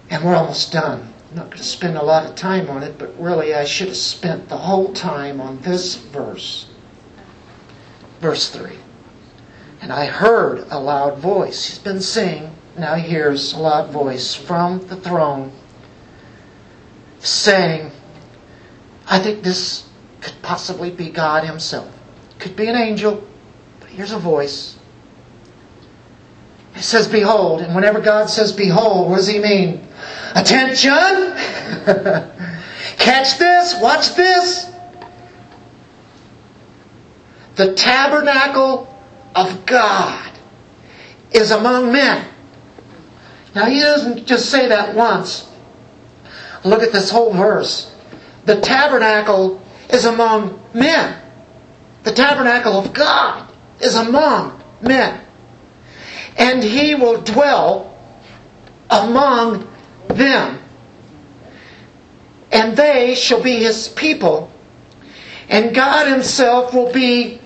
and we're almost done. I'm not going to spend a lot of time on it, but really I should have spent the whole time on this verse. Verse 3. And I heard a loud voice. He's been singing. Now he hears a loud voice from the throne saying, I think this could possibly be God Himself. Could be an angel, but here's a voice. It says, Behold. And whenever God says, Behold, what does He mean? Attention! Catch this, watch this. The tabernacle of God is among men. Now, he doesn't just say that once. Look at this whole verse. The tabernacle is among men. The tabernacle of God is among men. And he will dwell among them. And they shall be his people. And God himself will be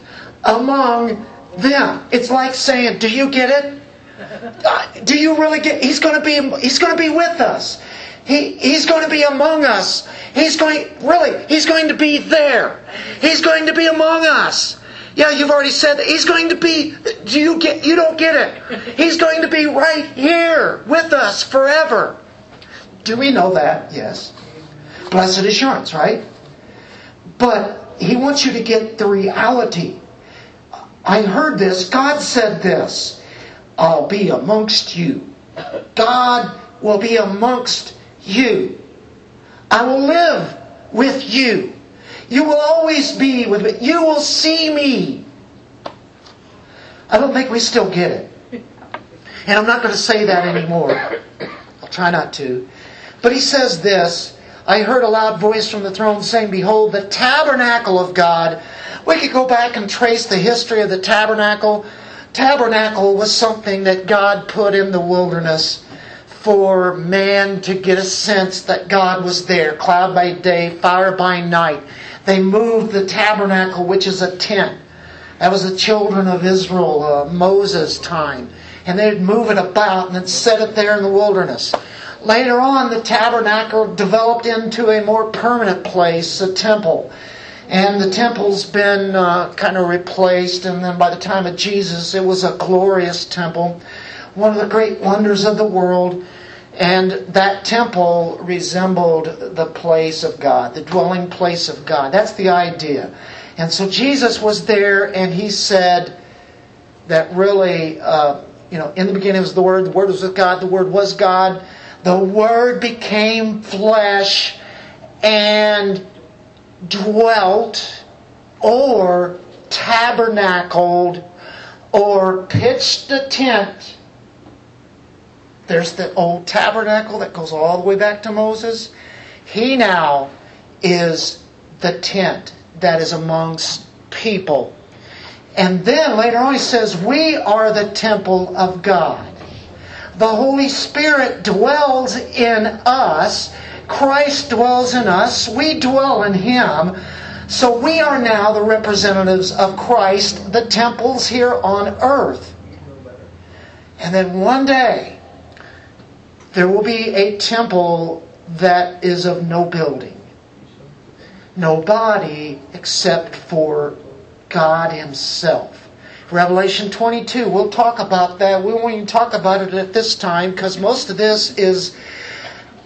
among them. It's like saying, do you get it? Uh, do you really get he's to be he's to be with us. He, he's going to be among us. He's going really he's going to be there. He's going to be among us. Yeah, you've already said that. He's going to be do you get you don't get it. He's going to be right here with us forever. Do we know that? Yes. Blessed assurance, right? But he wants you to get the reality. I heard this. God said this. I'll be amongst you. God will be amongst you. I will live with you. You will always be with me. You will see me. I don't think we still get it. And I'm not going to say that anymore. I'll try not to. But he says this I heard a loud voice from the throne saying, Behold, the tabernacle of God. We could go back and trace the history of the tabernacle. Tabernacle was something that God put in the wilderness for man to get a sense that God was there. Cloud by day, fire by night. They moved the tabernacle, which is a tent. That was the children of Israel, uh, Moses' time. And they'd move it about and then set it there in the wilderness. Later on, the tabernacle developed into a more permanent place, a temple. And the temple's been uh, kind of replaced, and then by the time of Jesus, it was a glorious temple, one of the great wonders of the world. And that temple resembled the place of God, the dwelling place of God. That's the idea. And so Jesus was there, and he said that really, uh, you know, in the beginning was the Word, the Word was with God, the Word was God. The Word became flesh and dwelt or tabernacled or pitched a tent. There's the old tabernacle that goes all the way back to Moses. He now is the tent that is amongst people. And then later on he says, We are the temple of God. The Holy Spirit dwells in us. Christ dwells in us. We dwell in Him. So we are now the representatives of Christ, the temples here on earth. And then one day, there will be a temple that is of no building, no body except for God Himself. Revelation 22, we'll talk about that. We won't even talk about it at this time because most of this is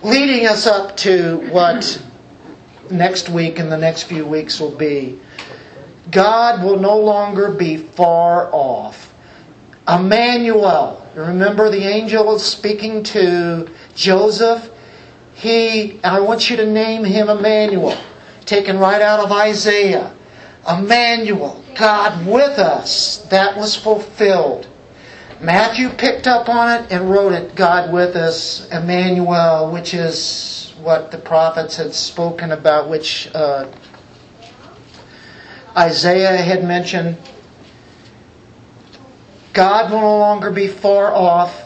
leading us up to what next week and the next few weeks will be. God will no longer be far off. Emmanuel, remember the angel speaking to Joseph? He, I want you to name him Emmanuel, taken right out of Isaiah. Emmanuel, God with us, that was fulfilled. Matthew picked up on it and wrote it, God with us, Emmanuel, which is what the prophets had spoken about, which uh, Isaiah had mentioned. God will no longer be far off.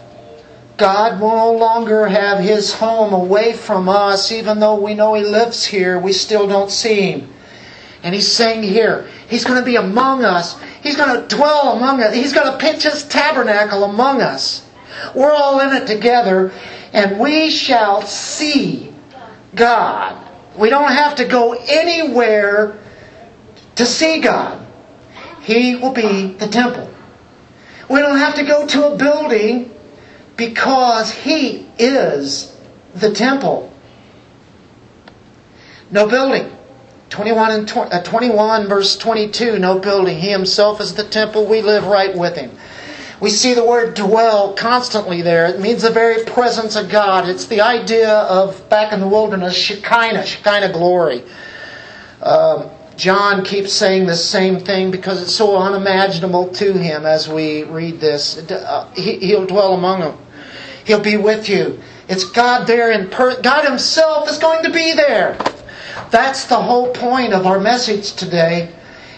God will no longer have his home away from us, even though we know he lives here, we still don't see him. And he's saying here, he's going to be among us. He's going to dwell among us. He's going to pitch his tabernacle among us. We're all in it together, and we shall see God. We don't have to go anywhere to see God. He will be the temple. We don't have to go to a building because He is the temple. No building. 21 and 20, uh, 21 verse 22 no building. He himself is the temple. We live right with him. We see the word dwell constantly there. It means the very presence of god. It's the idea of back in the wilderness shekinah shekinah glory. Um, john keeps saying the same thing because it's so unimaginable to him as we read this. Uh, he, he'll dwell among them he'll be with you. It's god there in per- god himself is going to be there that's the whole point of our message today.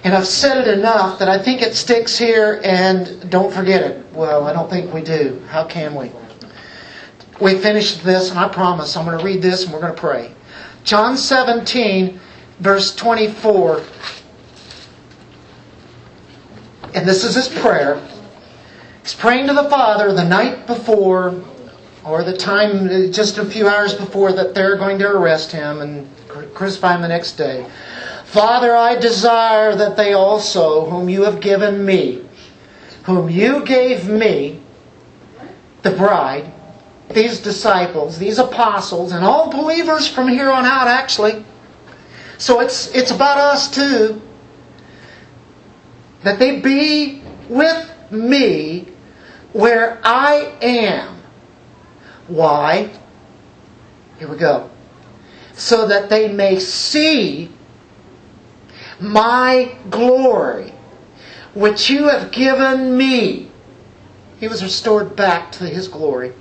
And I've said it enough that I think it sticks here and don't forget it. Well, I don't think we do. How can we? We finished this, and I promise I'm going to read this and we're going to pray. John 17, verse 24. And this is his prayer. He's praying to the Father the night before, or the time, just a few hours before, that they're going to arrest him and crucify him the next day. Father, I desire that they also, whom you have given me, whom you gave me, the bride, these disciples, these apostles, and all believers from here on out, actually. So it's, it's about us too. That they be with me where I am. Why? Here we go so that they may see my glory, which you have given me. He was restored back to his glory.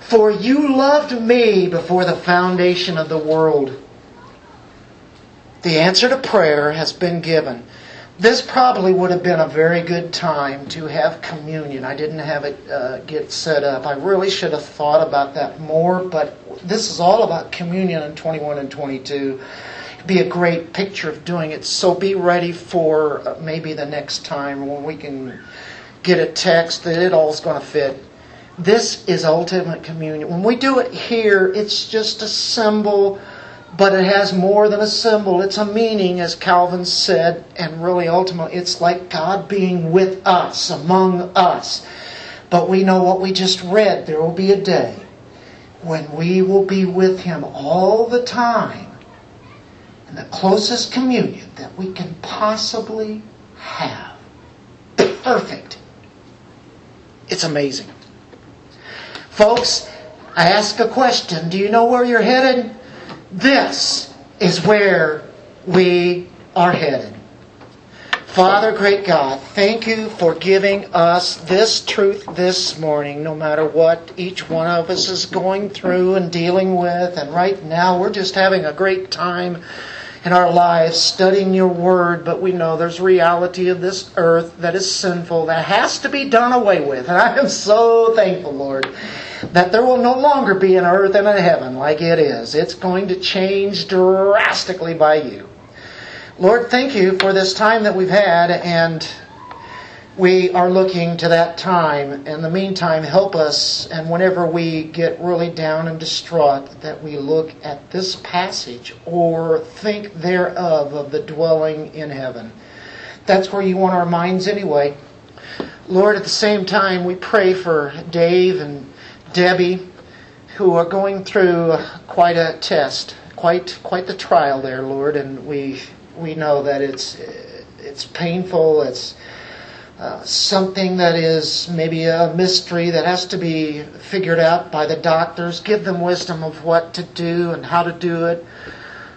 For you loved me before the foundation of the world. The answer to prayer has been given. This probably would have been a very good time to have communion. I didn't have it uh, get set up. I really should have thought about that more, but this is all about communion in 21 and 22. It'd be a great picture of doing it. So be ready for uh, maybe the next time when we can get a text that it all's going to fit. This is ultimate communion. When we do it here, it's just a symbol but it has more than a symbol. It's a meaning, as Calvin said, and really ultimately, it's like God being with us, among us. But we know what we just read. There will be a day when we will be with Him all the time in the closest communion that we can possibly have. Perfect. It's amazing. Folks, I ask a question. Do you know where you're headed? This is where we are headed. Father, great God, thank you for giving us this truth this morning, no matter what each one of us is going through and dealing with. And right now, we're just having a great time in our lives studying your word, but we know there's reality of this earth that is sinful, that has to be done away with. And I am so thankful, Lord, that there will no longer be an earth and a heaven like it is. It's going to change drastically by you. Lord, thank you for this time that we've had, and we are looking to that time. In the meantime, help us, and whenever we get really down and distraught, that we look at this passage or think thereof of the dwelling in heaven. That's where you want our minds anyway. Lord, at the same time, we pray for Dave and Debbie, who are going through quite a test, quite quite the trial there, Lord, and we we know that it's it's painful. It's uh, something that is maybe a mystery that has to be figured out by the doctors. Give them wisdom of what to do and how to do it.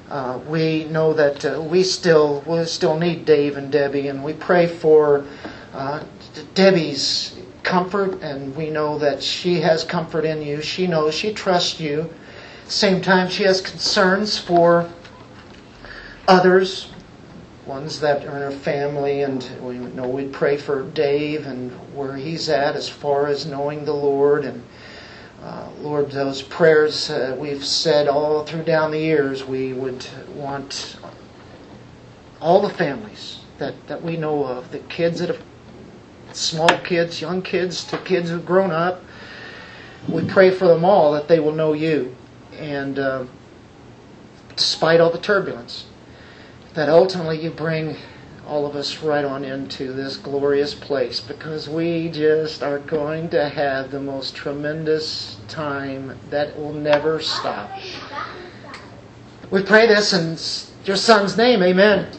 Uh, we know that uh, we still we still need Dave and Debbie, and we pray for uh, Debbie's comfort, and we know that she has comfort in you. She knows, she trusts you. Same time, she has concerns for others, ones that are in her family, and we know we pray for Dave and where he's at as far as knowing the Lord. And uh, Lord, those prayers uh, we've said all through down the years, we would want all the families that, that we know of, the kids that have small kids, young kids, to kids who've grown up. We pray for them all that they will know you. And uh, despite all the turbulence, that ultimately you bring all of us right on into this glorious place because we just are going to have the most tremendous time that will never stop. We pray this in your son's name. Amen.